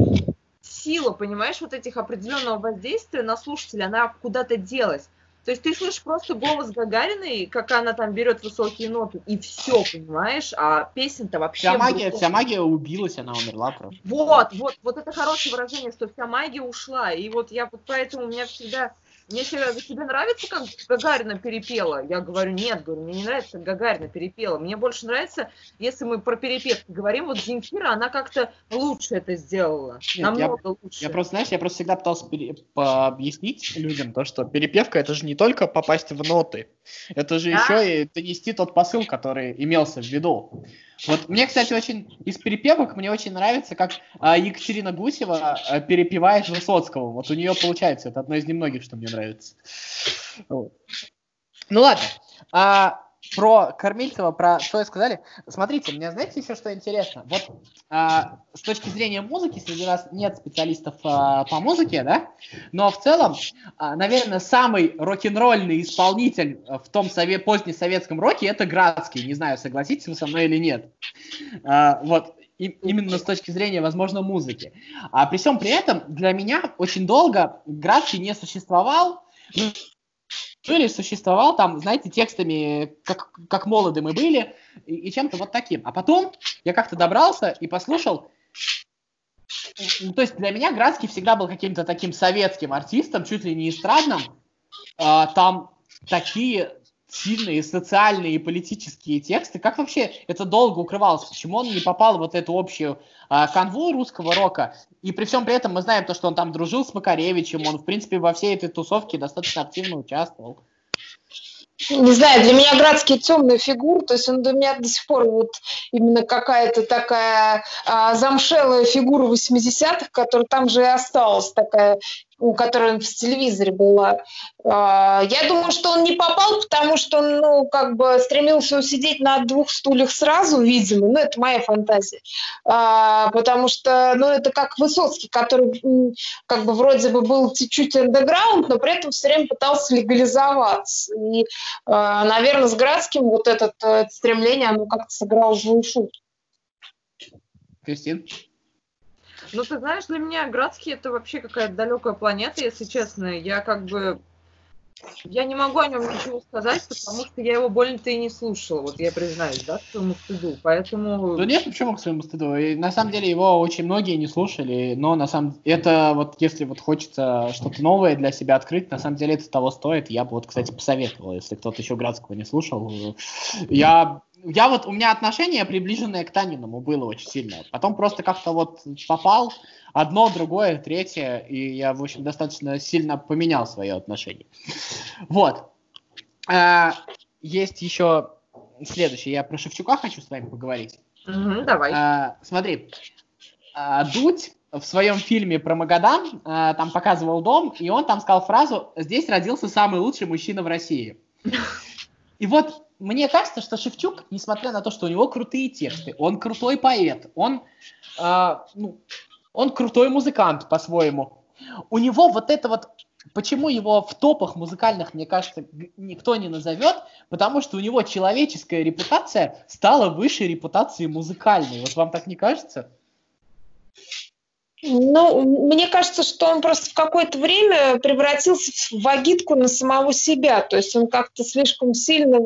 сила, понимаешь, вот этих определенного воздействия на слушателя, она куда-то делась. То есть ты слышишь просто голос Гагариной, как она там берет высокие ноты, и все, понимаешь? А песен-то вообще... Вся магия, вся магия убилась, она умерла просто. Вот, вот, вот это хорошее выражение, что вся магия ушла. И вот я вот поэтому у меня всегда если тебе нравится, как Гагарина перепела, я говорю, нет, говорю, мне не нравится, как Гагарина перепела. Мне больше нравится, если мы про перепев говорим, вот Земфира, она как-то лучше это сделала. Нет, намного я, лучше. Я просто, знаешь, я просто всегда пытался пере... объяснить людям то, что перепевка это же не только попасть в ноты, это же да? еще и донести тот посыл, который имелся в виду. Вот мне, кстати, очень из перепевок мне очень нравится, как а, Екатерина Гусева а, перепевает Высоцкого. Вот у нее получается, это одно из немногих, что мне нравится. Вот. Ну ладно. А, про Кормильцева, про что сказали. Смотрите, мне знаете еще что интересно? Вот а, с точки зрения музыки, среди нас нет специалистов а, по музыке, да? Но в целом, а, наверное, самый рок-н-ролльный исполнитель в том сове- позднесоветском роке это Градский. Не знаю, согласитесь вы со мной или нет. А, вот, и, именно с точки зрения, возможно, музыки. А при всем при этом, для меня очень долго Градский не существовал. Ну, или существовал там, знаете, текстами, как, как молоды мы были, и, и чем-то вот таким. А потом я как-то добрался и послушал. Ну, то есть для меня Градский всегда был каким-то таким советским артистом, чуть ли не эстрадным. А, там такие сильные социальные и политические тексты. Как вообще это долго укрывалось? Почему он не попал в вот эту общую а, канву русского рока? И при всем при этом мы знаем то, что он там дружил с Макаревичем, он, в принципе, во всей этой тусовке достаточно активно участвовал. Не знаю, для меня Градский темная фигура, то есть он для меня до сих пор вот именно какая-то такая а, замшелая фигура 80-х, которая там же и осталась такая у которой в телевизоре была. А, я думаю, что он не попал, потому что он, ну, как бы стремился усидеть на двух стульях сразу, видимо. Ну, это моя фантазия. А, потому что, ну, это как Высоцкий, который, как бы, вроде бы был чуть-чуть андеграунд, но при этом все время пытался легализоваться. И, а, наверное, с Градским вот этот, это стремление, оно как-то сыграло злую шутку. Кристин? Ну, ты знаешь, для меня Градский это вообще какая-то далекая планета, если честно. Я как бы... Я не могу о нем ничего сказать, потому что я его больно-то и не слушала, вот я признаюсь, да, своему стыду, поэтому... Да нет, почему к своему стыду? И, на самом деле его очень многие не слушали, но на самом это вот если вот хочется что-то новое для себя открыть, на самом деле это того стоит. Я бы вот, кстати, посоветовал, если кто-то еще Градского не слушал. Я я вот, у меня отношение приближенное к Таниному было очень сильное. Потом просто как-то вот попал одно, другое, третье, и я, в общем, достаточно сильно поменял свое отношение. Вот. А, есть еще следующее. Я про Шевчука хочу с вами поговорить. Угу, давай. А, смотри, а, Дудь в своем фильме про Магадан а, там показывал дом, и он там сказал фразу «Здесь родился самый лучший мужчина в России». (laughs) И вот мне кажется, что Шевчук, несмотря на то, что у него крутые тексты, он крутой поэт, он, э, ну, он крутой музыкант по-своему. У него вот это вот, почему его в топах музыкальных, мне кажется, никто не назовет, потому что у него человеческая репутация стала выше репутации музыкальной. Вот вам так не кажется? Ну, мне кажется, что он просто в какое-то время превратился в агитку на самого себя. То есть он как-то слишком сильно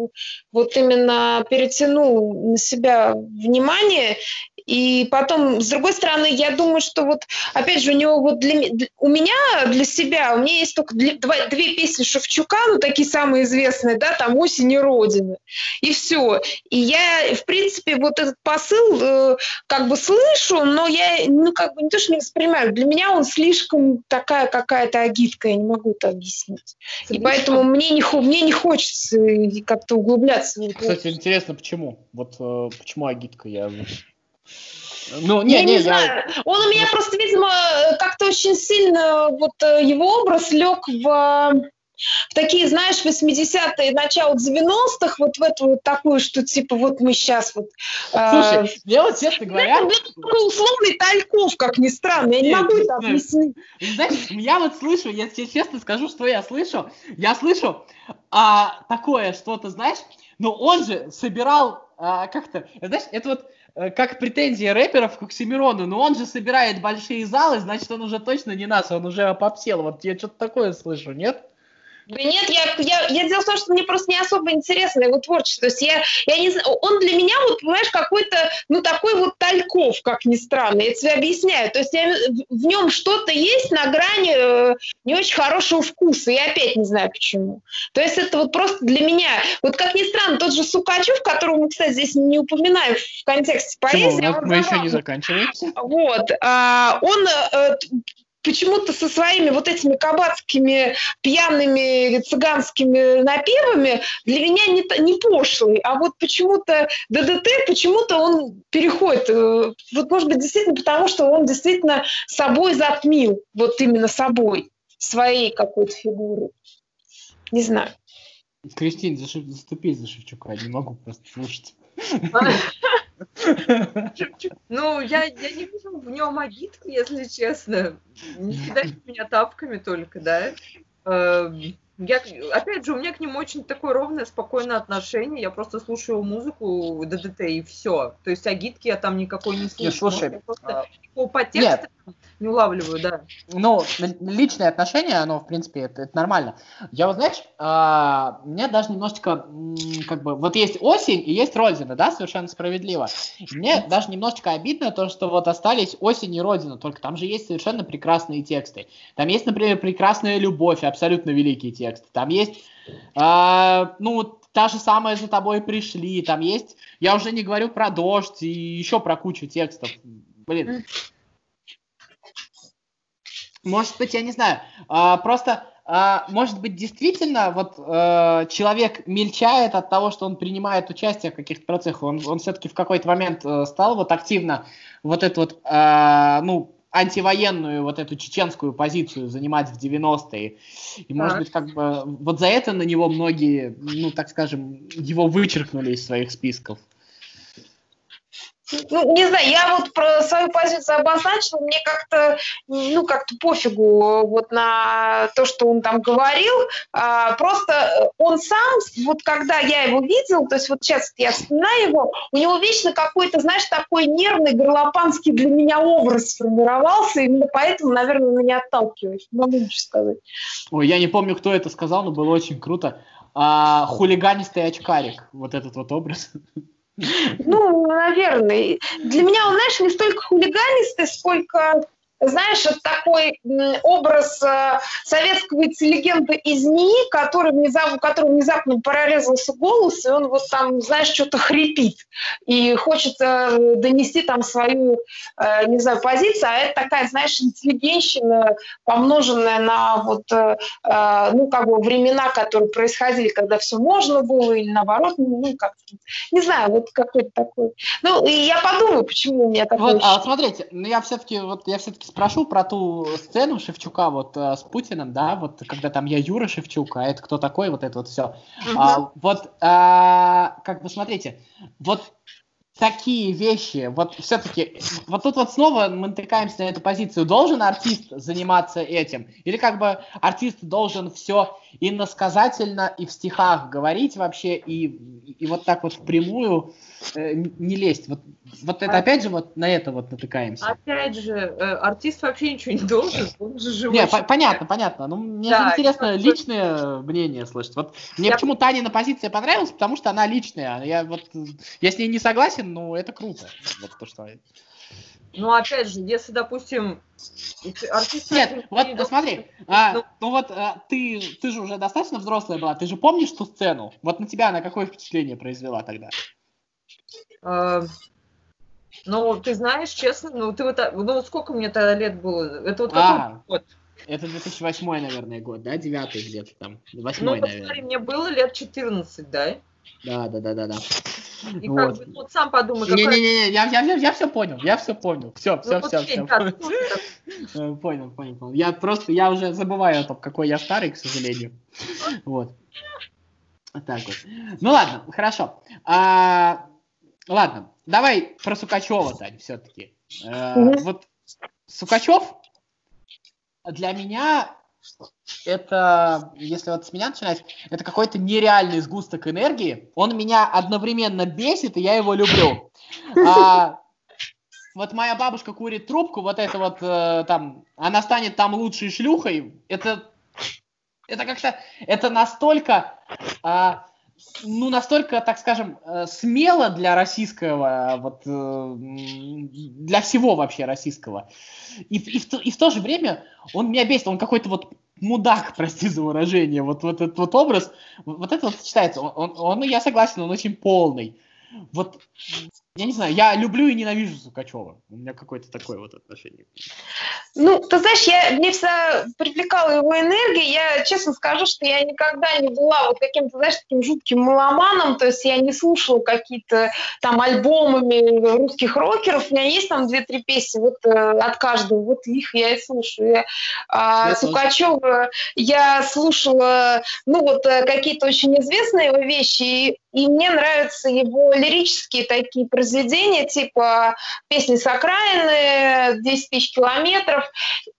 вот именно перетянул на себя внимание и потом, с другой стороны, я думаю, что вот, опять же, у него вот для, у меня, для себя, у меня есть только для, два, две песни Шевчука, ну, такие самые известные, да, там «Осень и Родина», и все. И я, в принципе, вот этот посыл э, как бы слышу, но я, ну, как бы не то, что не воспринимаю, для меня он слишком такая какая-то агитка, я не могу это объяснить. И поэтому мне не, мне не хочется как-то углубляться. Кстати, интересно, почему? Вот э, почему агитка? Я ну, не, я не, не знаю. Я... Он у меня просто, видимо, как-то очень сильно вот э, его образ лег в, в такие, знаешь, 80-е, начало 90-х, вот в эту вот такую, что типа вот мы сейчас вот... Э, Слушай, э, я вот честно говоря... Это условный Тальков, как ни странно, я не могу это объяснить. Знаешь, я вот слышу, я тебе честно скажу, что я слышу. Я слышу а, такое что-то, знаешь, но он же собирал а, как-то, знаешь, это вот э, как претензия рэперов к Оксимирону, но он же собирает большие залы, значит, он уже точно не нас, он уже опопсел. Вот я что-то такое слышу, нет? Да нет, я, я, я дело в том, что мне просто не особо интересно его творчество. То есть я, я не знаю, он для меня, вот, понимаешь, какой-то, ну, такой вот Тальков, как ни странно, я тебе объясняю. То есть я, в нем что-то есть на грани э, не очень хорошего вкуса, я опять не знаю почему. То есть это вот просто для меня, вот как ни странно, тот же Сукачев, которого мы, кстати, здесь не упоминаем в контексте поэзии. Почему? Мы, мы еще не заканчиваем. Вот, а, он э, почему-то со своими вот этими кабацкими пьяными цыганскими напевами для меня не, не пошлый, а вот почему-то ДДТ, почему-то он переходит, э, вот может быть действительно потому, что он действительно собой затмил, вот именно собой, своей какой-то фигурой. Не знаю. Кристин, заступи за Шевчука, не могу просто слушать. (laughs) Ну, я, я не вижу в нем обидку, если честно. Не кидайте меня тапками только, да. Эм, я, опять же, у меня к нему очень такое ровное, спокойное отношение. Я просто слушаю музыку ДДТ и все. То есть агитки я там никакой не слушаю. Не, слушай, а... по тексту не улавливаю, да. Ну, личное отношение, оно, в принципе, это, это нормально. Я вот, знаешь, а, мне даже немножечко, как бы, вот есть осень и есть Родина, да, совершенно справедливо. Мне даже немножечко обидно то, что вот остались осень и Родина, только там же есть совершенно прекрасные тексты. Там есть, например, прекрасная любовь, абсолютно великий текст. Там есть, а, ну, та же самая «За тобой пришли», там есть, я уже не говорю про «Дождь» и еще про кучу текстов. Блин, может быть, я не знаю. А, просто, а, может быть, действительно, вот а, человек мельчает от того, что он принимает участие в каких-то процессах. Он, он все-таки в какой-то момент а, стал вот активно вот эту вот, а, ну, антивоенную вот эту чеченскую позицию занимать в 90-е. И, может быть, как бы вот за это на него многие, ну, так скажем, его вычеркнули из своих списков. Ну, не знаю, я вот про свою позицию обозначила, мне как-то, ну, как-то пофигу вот на то, что он там говорил, а, просто он сам, вот когда я его видел, то есть вот сейчас я вспоминаю его, у него вечно какой-то, знаешь, такой нервный, горлопанский для меня образ сформировался, именно поэтому, наверное, меня отталкивает, могу ничего сказать. Ой, я не помню, кто это сказал, но было очень круто. А, хулиганистый очкарик, вот этот вот образ. (laughs) Ну, наверное. Для меня он, знаешь, не столько хулиганистый, сколько знаешь, вот такой образ э, советского интеллигента из НИИ, который внезапно, у которого внезапно прорезался голос, и он вот там, знаешь, что-то хрипит, и хочет э, донести там свою, э, не знаю, позицию, а это такая, знаешь, интеллигенщина, помноженная на вот, ну, как бы времена, которые происходили, когда все можно было, или наоборот, ну, как не знаю, вот какой-то такой. Ну, и я подумаю, почему у меня такой... Вот, а, смотрите, ну, я все-таки, вот, я все-таки спрошу про ту сцену Шевчука вот э, с Путиным, да, вот когда там я Юра Шевчук, а это кто такой, вот это вот все. Угу. А, вот, а, как бы смотрите, вот такие вещи, вот все-таки, вот тут вот снова мы натыкаемся на эту позицию, должен артист заниматься этим? Или как бы артист должен все иносказательно и в стихах говорить вообще, и, и вот так вот впрямую э, не лезть? Вот, вот это опять же вот на это вот натыкаемся. Опять же, э, артист вообще ничего не должен, он же живой. Не, по понятно, понятно, но мне да, интересно личное мнение слышать. Вот мне я... почему Танина позиция понравилась, потому что она личная, я вот, я с ней не согласен, согласен, но это круто. Вот то, что... Ну, опять же, если, допустим, артист... Нет, вот не смотри, а, ну, ну вот а, ты, ты же уже достаточно взрослая была, ты же помнишь ту сцену? Вот на тебя она какое впечатление произвела тогда? А, ну, ты знаешь, честно, ну, ты вот, ну, сколько мне тогда лет было? Это вот какой а, год? Это 2008, наверное, год, да? Девятый где-то там. Восьмой, ну, посмотри, мне было лет 14, да? Да, да, да, да, да. И вот. как бы, ну, сам подумай, какой... Не-не-не, я, я, я, я все понял, я все понял. Все, все, ну, все, вот, все. Да, понял. (laughs) понял, понял, понял. Я просто, я уже забываю о том, какой я старый, к сожалению. (laughs) Вот. Так вот. Ну ладно, хорошо. А, ладно, давай про Сукачева, Тань, все-таки. А, вот Сукачев для меня это, если вот с меня начинать, это какой-то нереальный сгусток энергии. Он меня одновременно бесит, и я его люблю. А, вот моя бабушка курит трубку, вот это вот э, там, она станет там лучшей шлюхой. Это, это как-то, это настолько, э, ну настолько, так скажем, э, смело для российского, вот э, для всего вообще российского. И, и, в, и в то же время он меня бесит, он какой-то вот мудак, (laughs) прости за выражение, вот, вот этот вот образ, вот это вот сочетается, он, он, он, я согласен, он очень полный. Вот я не знаю, я люблю и ненавижу Сукачева. У меня какое-то такое вот отношение. Ну, ты знаешь, я, мне всегда привлекала его энергия. Я честно скажу, что я никогда не была вот каким-то, знаешь, таким жутким меломаном. То есть я не слушала какие-то там альбомами русских рокеров. У меня есть там две-три песни вот э, от каждого. Вот их я и слушаю. Я, а, Сукачева я слушала, ну вот э, какие-то очень известные его вещи. И мне нравятся его лирические такие произведения, типа песни с окраины, 10 тысяч километров.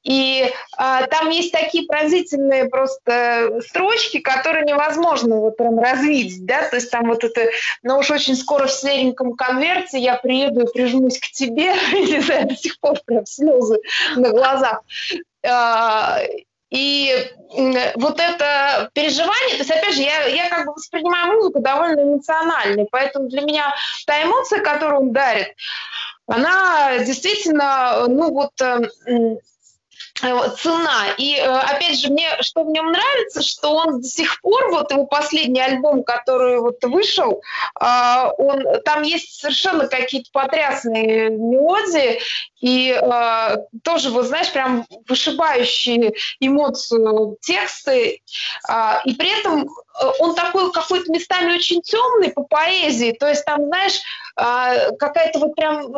И а, там есть такие пронзительные просто строчки, которые невозможно вот прям развить, да, то есть там вот это, ну уж очень скоро в сереньком конверте я приеду и прижмусь к тебе, (laughs) не знаю, до сих пор прям слезы на глазах. И вот это переживание, то есть, опять же, я, я как бы воспринимаю музыку довольно эмоциональной, поэтому для меня та эмоция, которую он дарит, она действительно, ну вот, эм, цена. И э, опять же, мне что в нем нравится, что он до сих пор, вот его последний альбом, который вот вышел, а, он, там есть совершенно какие-то потрясные мелодии, и э, тоже, вы знаешь, прям вышибающие эмоцию тексты, а, и при этом он такой какой-то местами очень темный по поэзии, то есть там, знаешь, а, какая-то вот прям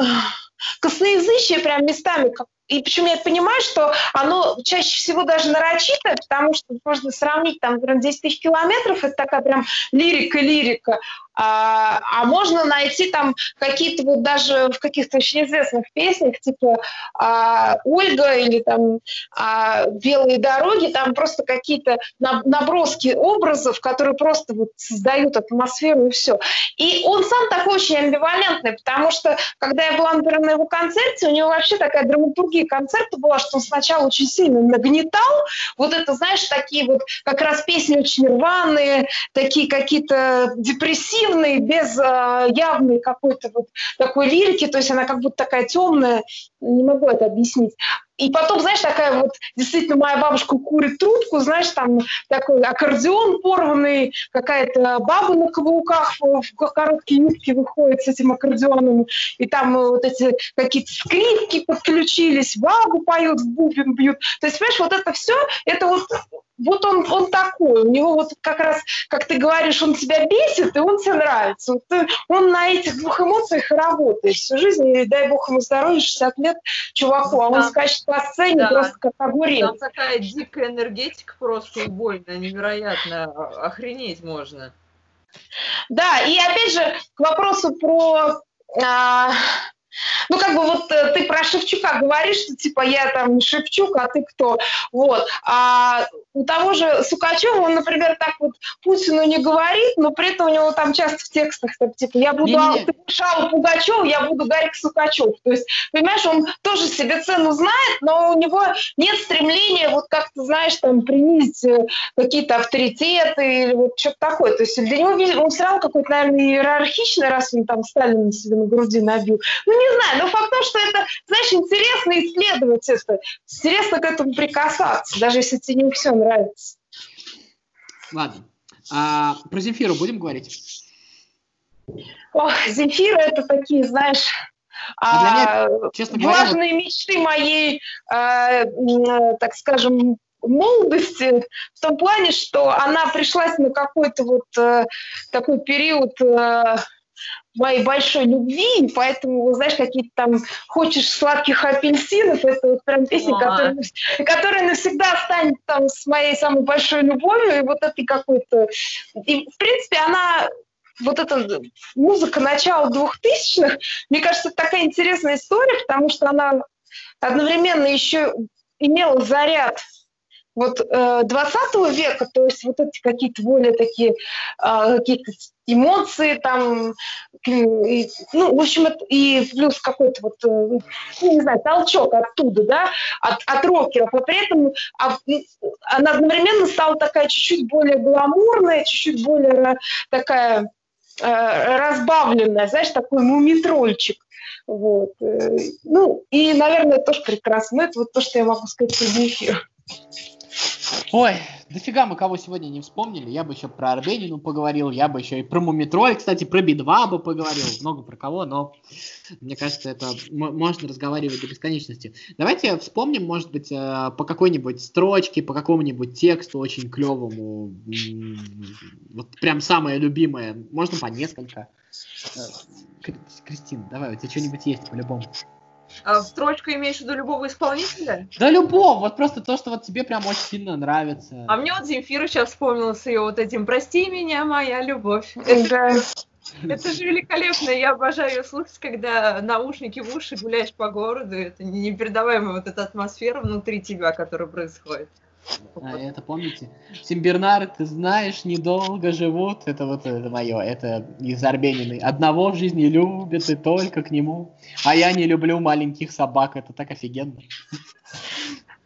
косноязычие прям местами, как и почему я понимаю, что оно чаще всего даже нарочито, потому что можно сравнить там, например, 10 тысяч километров, это такая прям лирика-лирика, а, а можно найти там какие-то вот даже в каких-то очень известных песнях, типа а, Ольга или там а, Белые дороги, там просто какие-то наброски образов, которые просто вот создают атмосферу и все. И он сам такой очень амбивалентный, потому что когда я была, например, на его концерте, у него вообще такая драматургия концерта была, что он сначала очень сильно нагнетал, вот это, знаешь, такие вот как раз песни очень рваные, такие какие-то депрессивные, наивной, без э, явной какой-то вот такой лирики, то есть она как будто такая темная, не могу это объяснить. И потом, знаешь, такая вот, действительно, моя бабушка курит трубку, знаешь, там такой аккордеон порванный, какая-то баба на каблуках в короткие нитки выходит с этим аккордеоном, и там вот эти какие-то скрипки подключились, бабу поют, в бубен бьют. То есть, понимаешь, вот это все, это вот вот он, он такой, у него вот как раз, как ты говоришь, он тебя бесит, и он тебе нравится. Вот ты, он на этих двух эмоциях и работает всю жизнь, и дай бог ему здоровья, 60 лет чуваку, а он скачет по сцене да. просто как огурец. Там такая дикая энергетика просто убойная, невероятно, охренеть можно. Да, и опять же, к вопросу про а, ну, как бы вот э, ты про Шевчука говоришь, что типа я там Шевчук, а ты кто? Вот. А у того же Сукачева, он, например, так вот Путину не говорит, но при этом у него там часто в текстах, типа, я буду Шау Пугачев, я буду Гарик Сукачев. То есть, понимаешь, он тоже себе цену знает, но у него нет стремления вот как-то, знаешь, там принизить э, какие-то авторитеты или вот что-то такое. То есть для него он все равно какой-то, наверное, иерархичный, раз он там Сталин себе на груди набил. Ну, не знаю, но факт то, что это, знаешь, интересно исследовать это, интересно к этому прикасаться, даже если тебе не все нравится. Ладно. А, про Земфиру будем говорить? Ох, Земфира это такие, знаешь, а, меня, честно влажные говоря, мечты моей, а, так скажем, молодости, в том плане, что она пришлась на какой-то вот э, такой период э, моей большой любви, поэтому, знаешь, какие-то там «Хочешь сладких апельсинов» — это вот прям песня, которая, которая навсегда останется там с моей самой большой любовью, и вот это какой-то... И, в принципе, она вот эта музыка начала двухтысячных, мне кажется, это такая интересная история, потому что она одновременно еще имела заряд вот э, 20 века, то есть вот эти какие-то более такие э, какие-то эмоции там, и, ну, в общем, и плюс какой-то вот, э, ну, не знаю, толчок оттуда, да, от, от рокеров, а при этом а, она одновременно стала такая чуть-чуть более гламурная, чуть-чуть более такая э, разбавленная, знаешь, такой мумитрольчик. Вот. Э, ну, и, наверное, тоже прекрасно. Но это вот то, что я могу сказать про эфир. Ой, дофига мы кого сегодня не вспомнили. Я бы еще про Арбенину поговорил, я бы еще и про Мумитроль, кстати, про Би-2 бы поговорил. Много про кого, но мне кажется, это можно разговаривать до бесконечности. Давайте вспомним, может быть, э, по какой-нибудь строчке, по какому-нибудь тексту очень клевому. Вот прям самое любимое. Можно по несколько. Э, Кристина, давай, у тебя что-нибудь есть по-любому. А строчку имеешь в виду любого исполнителя? Да любого, вот просто то, что вот тебе прям очень сильно нравится. А мне вот Земфира сейчас вспомнила с ее вот этим «Прости меня, моя любовь». Да. Это же великолепно, я обожаю ее слушать, когда наушники в уши гуляешь по городу, это непередаваемая вот эта атмосфера внутри тебя, которая происходит. А это помните? Симбернары, ты знаешь, недолго живут. Это вот это мое, это из Арбениной. Одного в жизни любят и только к нему. А я не люблю маленьких собак. Это так офигенно.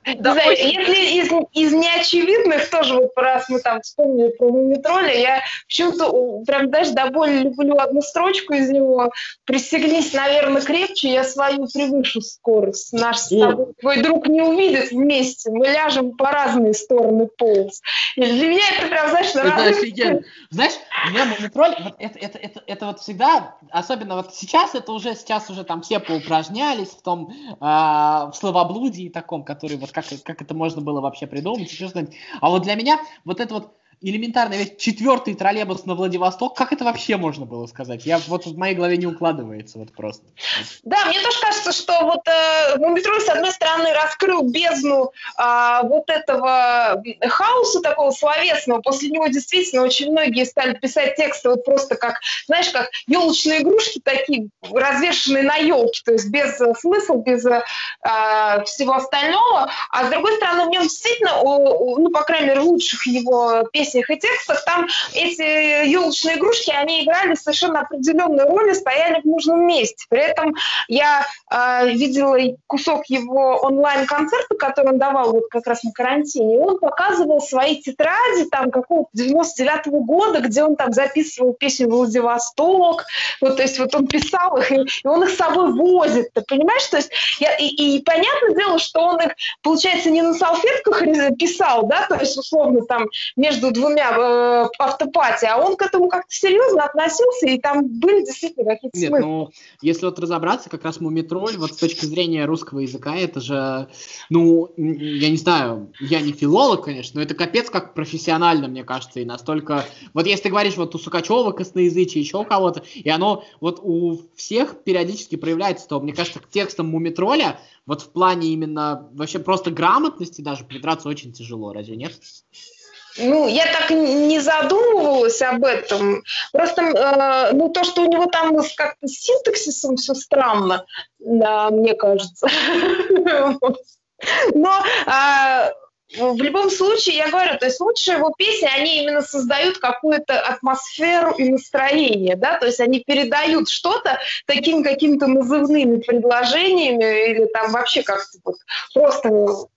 Да, знаю, если из, из неочевидных, тоже вот раз мы там вспомнили про Мумитроля, я почему-то прям даже до боли люблю одну строчку из него. «Пристегнись, наверное, крепче, я свою превышу скорость. Наш с тобой твой друг не увидит вместе, мы ляжем по разные стороны полз». И для меня это прям, знаешь, Это разные... офигенно. Знаешь, у меня Мумитроль, вот это, это, это, это вот всегда, особенно вот сейчас, это уже, сейчас уже там все поупражнялись в том, э, в словоблудии таком, который вот как, как это можно было вообще придумать, еще что-нибудь. А вот для меня вот это вот элементарно, ведь четвертый троллейбус на Владивосток, как это вообще можно было сказать? Я вот в моей голове не укладывается вот просто. Да, мне тоже кажется, что вот э, Мумитроль, с одной стороны, раскрыл бездну э, вот этого хаоса такого словесного. После него действительно очень многие стали писать тексты вот просто как, знаешь, как елочные игрушки такие, развешенные на елке, то есть без э, смысла, без э, всего остального. А с другой стороны, в нем действительно, ну, по крайней мере, лучших его песен песнях и текстах, там эти елочные игрушки, они играли совершенно определенную роль и стояли в нужном месте. При этом я э, видела кусок его онлайн-концерта, который он давал вот как раз на карантине, и он показывал свои тетради там какого-то 99-го года, где он там записывал песню «Владивосток», вот, то есть вот он писал их, и, и он их с собой возит, ты понимаешь? То есть я, и, и понятное дело, что он их, получается, не на салфетках писал, да, то есть условно там между двумя э, автопати, а он к этому как-то серьезно относился, и там были действительно какие-то Нет, смыслы. ну, если вот разобраться, как раз Мумитроль, вот с точки зрения русского языка, это же, ну, я не знаю, я не филолог, конечно, но это капец как профессионально, мне кажется, и настолько... Вот если ты говоришь вот у Сукачева косноязычие, еще у кого-то, и оно вот у всех периодически проявляется, то, мне кажется, к текстам Мумитроля вот в плане именно вообще просто грамотности даже придраться очень тяжело, разве нет? Ну, я так не задумывалась об этом. Просто, э, ну, то, что у него там как-то с синтаксисом все странно, да, мне кажется. (laughs) Но а, в любом случае, я говорю, то есть лучшие его песни, они именно создают какую-то атмосферу и настроение, да, то есть они передают что-то такими какими-то назывными предложениями или там вообще как-то вот просто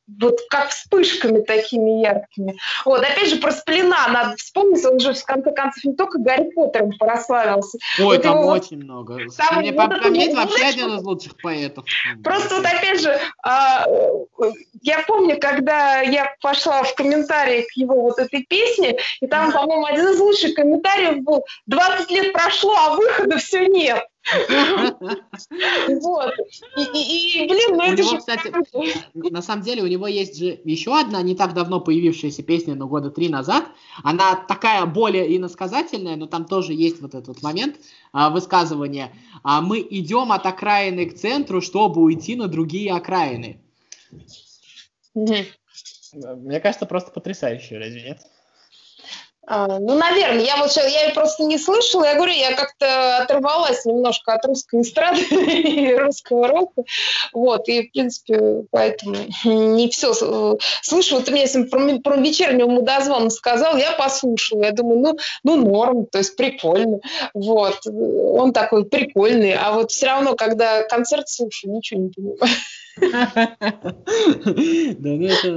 вот как вспышками такими яркими. Вот, опять же, про Сплина надо вспомнить, он же в конце концов не только Гарри Поттером прославился. Ой, вот там его, очень много. Там, Мне вот помнить вообще один из лучших поэтов. Просто вот опять же, а, я помню, когда я пошла в комментарии к его вот этой песне, и там, по-моему, один из лучших комментариев был «20 лет прошло, а выхода все нет». Вот. И, блин, ну это же... кстати, на самом деле у него есть же еще одна не так давно появившаяся песня, но года три назад. Она такая более иносказательная, но там тоже есть вот этот момент а, высказывания. А, мы идем от окраины к центру, чтобы уйти на другие окраины. Мне кажется, просто потрясающе, разве нет? А, ну, наверное, я вот сейчас, я ее просто не слышала, я говорю, я как-то оторвалась немножко от русской эстрады (laughs) и русского рока, вот, и, в принципе, поэтому не все э, слышу. Ты мне про, про вечернего мудозвона сказал, я послушала, я думаю, ну, ну, норм, то есть прикольно, вот, он такой прикольный, а вот все равно, когда концерт слушаю, ничего не понимаю. (laughs) Да, ну это,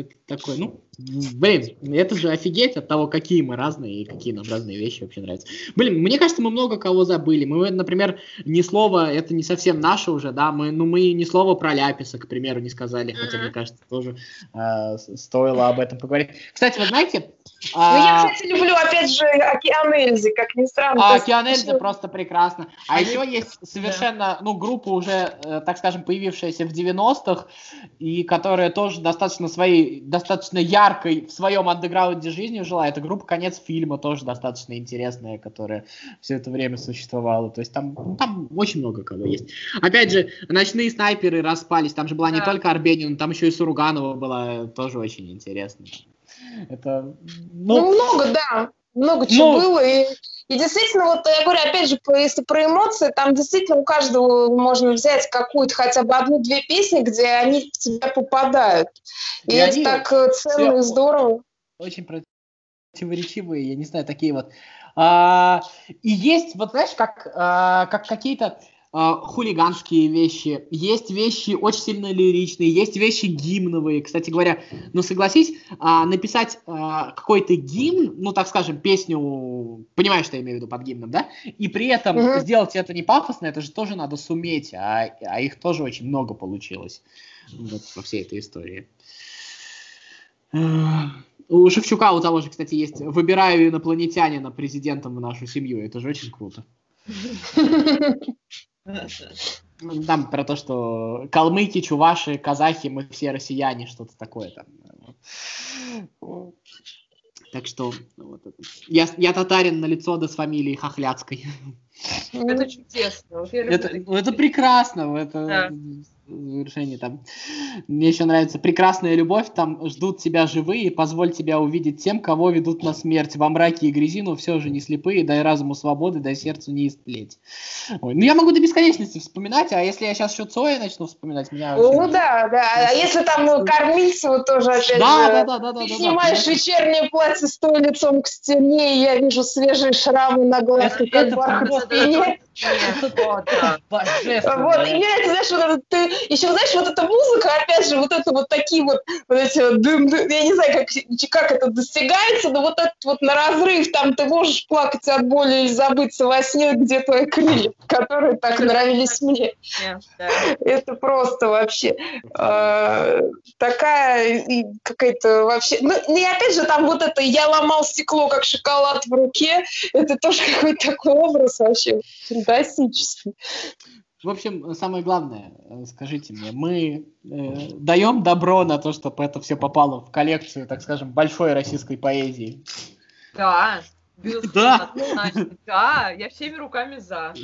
это такой, ну, Блин, это же офигеть от того, какие мы разные и какие нам разные вещи вообще нравятся. Блин, мне кажется, мы много кого забыли. Мы, например, ни слова, это не совсем наше уже, да, мы, ну мы ни слова про Ляписа, к примеру, не сказали, хотя, мне кажется, тоже э, стоило об этом поговорить. Кстати, вы знаете... А... Ну, я, кстати, люблю, опять же, Океан Эльзы, как ни странно. А, Океан Эльзы просто прекрасно. А Они... еще есть совершенно, ну, группа уже, э, так скажем, появившаяся в 90-х, и которая тоже достаточно своей, достаточно ярко яркой в своем андеграунде жизни жила. Это группа «Конец фильма» тоже достаточно интересная, которая все это время существовала. То есть там, ну, там очень много кого есть. Опять же, «Ночные снайперы» распались. Там же была не только Арбенина, там еще и Суруганова была тоже очень интересно. Это, ну... ну, много, да. Много чего ну, было. И и действительно, вот я говорю, опять же, если про эмоции, там действительно у каждого можно взять какую-то хотя бы одну-две песни, где они в тебя попадают. И, и это так э, ценно и здорово. Очень противоречивые, я не знаю, такие вот. А, и есть, вот знаешь, как, а, как какие-то э, хулиганские вещи, есть вещи очень сильно лиричные, есть вещи гимновые. Кстати говоря, ну согласись, э, написать э, какой-то гимн, ну так скажем, песню, понимаешь, что я имею в виду под гимном, да? И при этом mm-hmm. сделать это не пафосно, это же тоже надо суметь, а, а их тоже очень много получилось вот, во всей этой истории. У Шевчука у того же, кстати, есть «Выбираю инопланетянина президентом в нашу семью». Это же очень круто. (laughs) Там про то, что калмыки, чуваши, казахи, мы все россияне, что-то такое там. Так что вот это. Я, я татарин на лицо да с фамилией Хохляцкой. Это чудесно. Это, ну, это прекрасно. Это... Да завершении там. Мне еще нравится «Прекрасная любовь», там ждут тебя живые, позволь тебя увидеть тем, кого ведут на смерть. Во мраке и грязину все же не слепые, дай разуму свободы, дай сердцу не истлеть. Ой, ну я могу до бесконечности вспоминать, а если я сейчас еще Цоя начну вспоминать, меня... Ну да, да, а если там ну, Кормильцева тоже опять да, же... Да, да, да, да, ты да, снимаешь да, вечернее платье, стоя лицом к стене, и я вижу свежие шрамы на глазах, как бархат спине. (laughs) Божественно. Вот, и я, знаешь, вот ты еще, знаешь, вот эта музыка, опять же, вот это вот такие вот, вот эти вот дым, дым, я не знаю, как, как это достигается, но вот этот вот на разрыв, там ты можешь плакать от боли или забыться во сне, где твои крылья, (laughs) которые так нравились мне. Это просто вообще э, такая какая-то вообще... Ну, и опять же, там вот это «я ломал стекло, как шоколад в руке», это тоже (laughs) какой-то такой образ вообще фантастический. В общем, самое главное, э, скажите мне, мы э, даем добро на то, чтобы это все попало в коллекцию, так скажем, большой российской поэзии. Да, Безусловно, (laughs) да. да, я всеми руками за.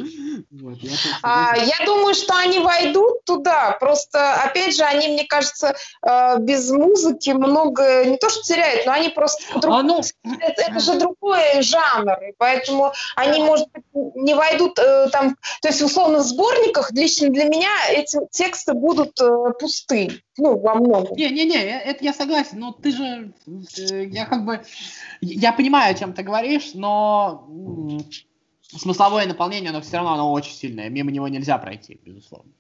Вот, я, а, я думаю, что они войдут туда. Просто, опять же, они, мне кажется, э, без музыки много не то что теряют, но они просто друг... а, ну... это, это же другой жанр, и поэтому они, может быть, не войдут э, там. То есть, условно, в сборниках лично для меня эти тексты будут э, пусты. Ну, во многом. Не-не-не, это я согласен. Но ты же, я как бы, я понимаю, о чем ты говоришь, но смысловое наполнение, оно все равно оно очень сильное. Мимо него нельзя пройти, безусловно.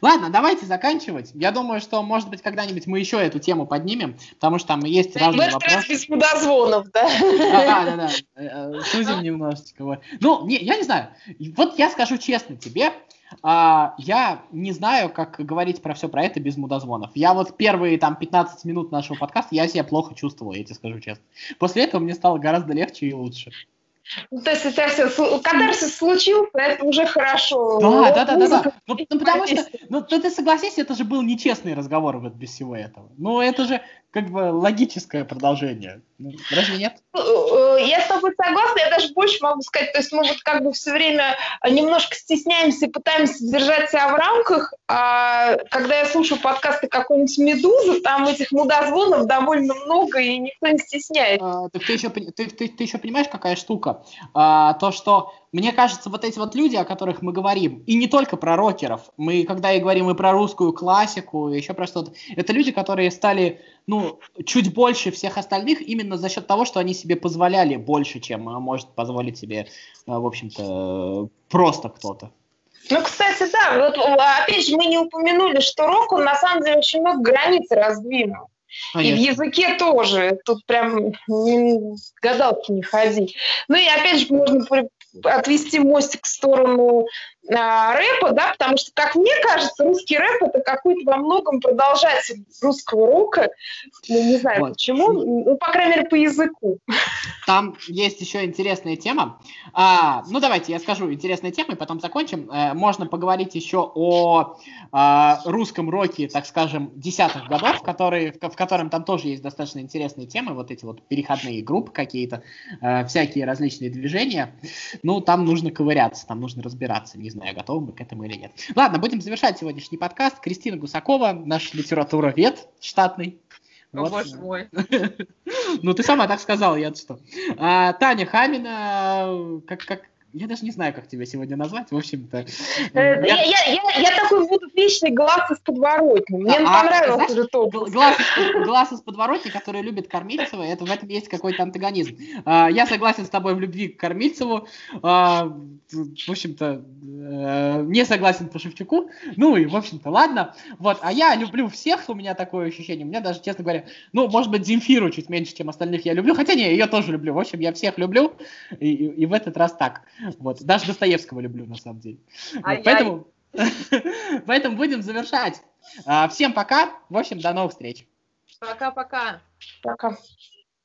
Ладно, давайте заканчивать. Я думаю, что, может быть, когда-нибудь мы еще эту тему поднимем, потому что там есть разные в вопросы. без мудозвонов, да? Да, да, да. Э, э, сузим немножечко. Ну, не, я не знаю. Вот я скажу честно тебе, а, я не знаю, как говорить про все про это без мудозвонов. Я вот первые там 15 минут нашего подкаста, я себя плохо чувствовал, я тебе скажу честно. После этого мне стало гораздо легче и лучше. Ну, то есть тебя все, катарсис случился, это уже хорошо. Да, да, да, да, да. Ну, ну потому что, ну ты, ты согласись, это же был нечестный разговор вот без всего этого. Ну это же как бы логическое продолжение. Ну, разве нет? Э, я с тобой согласна, я даже больше могу сказать, то есть мы вот как бы все время немножко стесняемся и пытаемся держать себя в рамках, а когда я слушаю подкасты какой-нибудь «Медузы», там этих мудозвонов довольно много, и никто не стесняется. А, так ты еще, ты, ты, ты еще понимаешь, какая штука? А, то, что мне кажется, вот эти вот люди, о которых мы говорим, и не только про рокеров, мы когда и говорим и про русскую классику, и еще про что-то, это люди, которые стали, ну, чуть больше всех остальных именно за счет того, что они себе позволяли больше, чем может позволить себе, э, в общем-то, просто кто-то. Ну, кстати, да, вот опять же мы не упомянули, что рок, он на самом деле очень много границ раздвинул. Конечно. И в языке тоже. Тут прям гадалки не ходи. Ну и опять же можно отвести мостик в сторону рэпа, да, потому что, как мне кажется, русский рэп это какой-то во многом продолжатель русского рока. Ну, не знаю вот. почему, ну, по крайней мере, по языку. Там есть еще интересная тема. А, ну, давайте я скажу интересные темы, потом закончим. Э, можно поговорить еще о а, русском роке, так скажем, десятых годов, которые, в, в котором там тоже есть достаточно интересные темы, вот эти вот переходные группы какие-то, э, всякие различные движения. Ну, там нужно ковыряться, там нужно разбираться. Не знаю, готовы мы к этому или нет. Ладно, будем завершать сегодняшний подкаст. Кристина Гусакова, наш литературовед штатный. О, вот. боже мой. (laughs) ну, ты сама так сказала, я что. А, Таня Хамина, как, как, я даже не знаю, как тебя сегодня назвать, в общем-то. Э, я, я, я, я такой буду вечный глаз из подворотни. Мне а, понравился знаешь, этот образ. Глаз, глаз из подворотни, который любит Кормильцева, это, в этом есть какой-то антагонизм. А, я согласен с тобой в любви к Кормильцеву. А, в общем-то, э, не согласен по Шевчуку. Ну и, в общем-то, ладно. Вот, а я люблю всех, у меня такое ощущение. У меня даже, честно говоря, ну, может быть, Земфиру чуть меньше, чем остальных я люблю. Хотя не, ее тоже люблю. В общем, я всех люблю. И, и, и в этот раз так. Вот. Даже Достоевского люблю, на самом деле. Вот, поэтому, (laughs) поэтому будем завершать. А, всем пока. В общем, до новых встреч. Пока-пока. Пока. -пока. пока.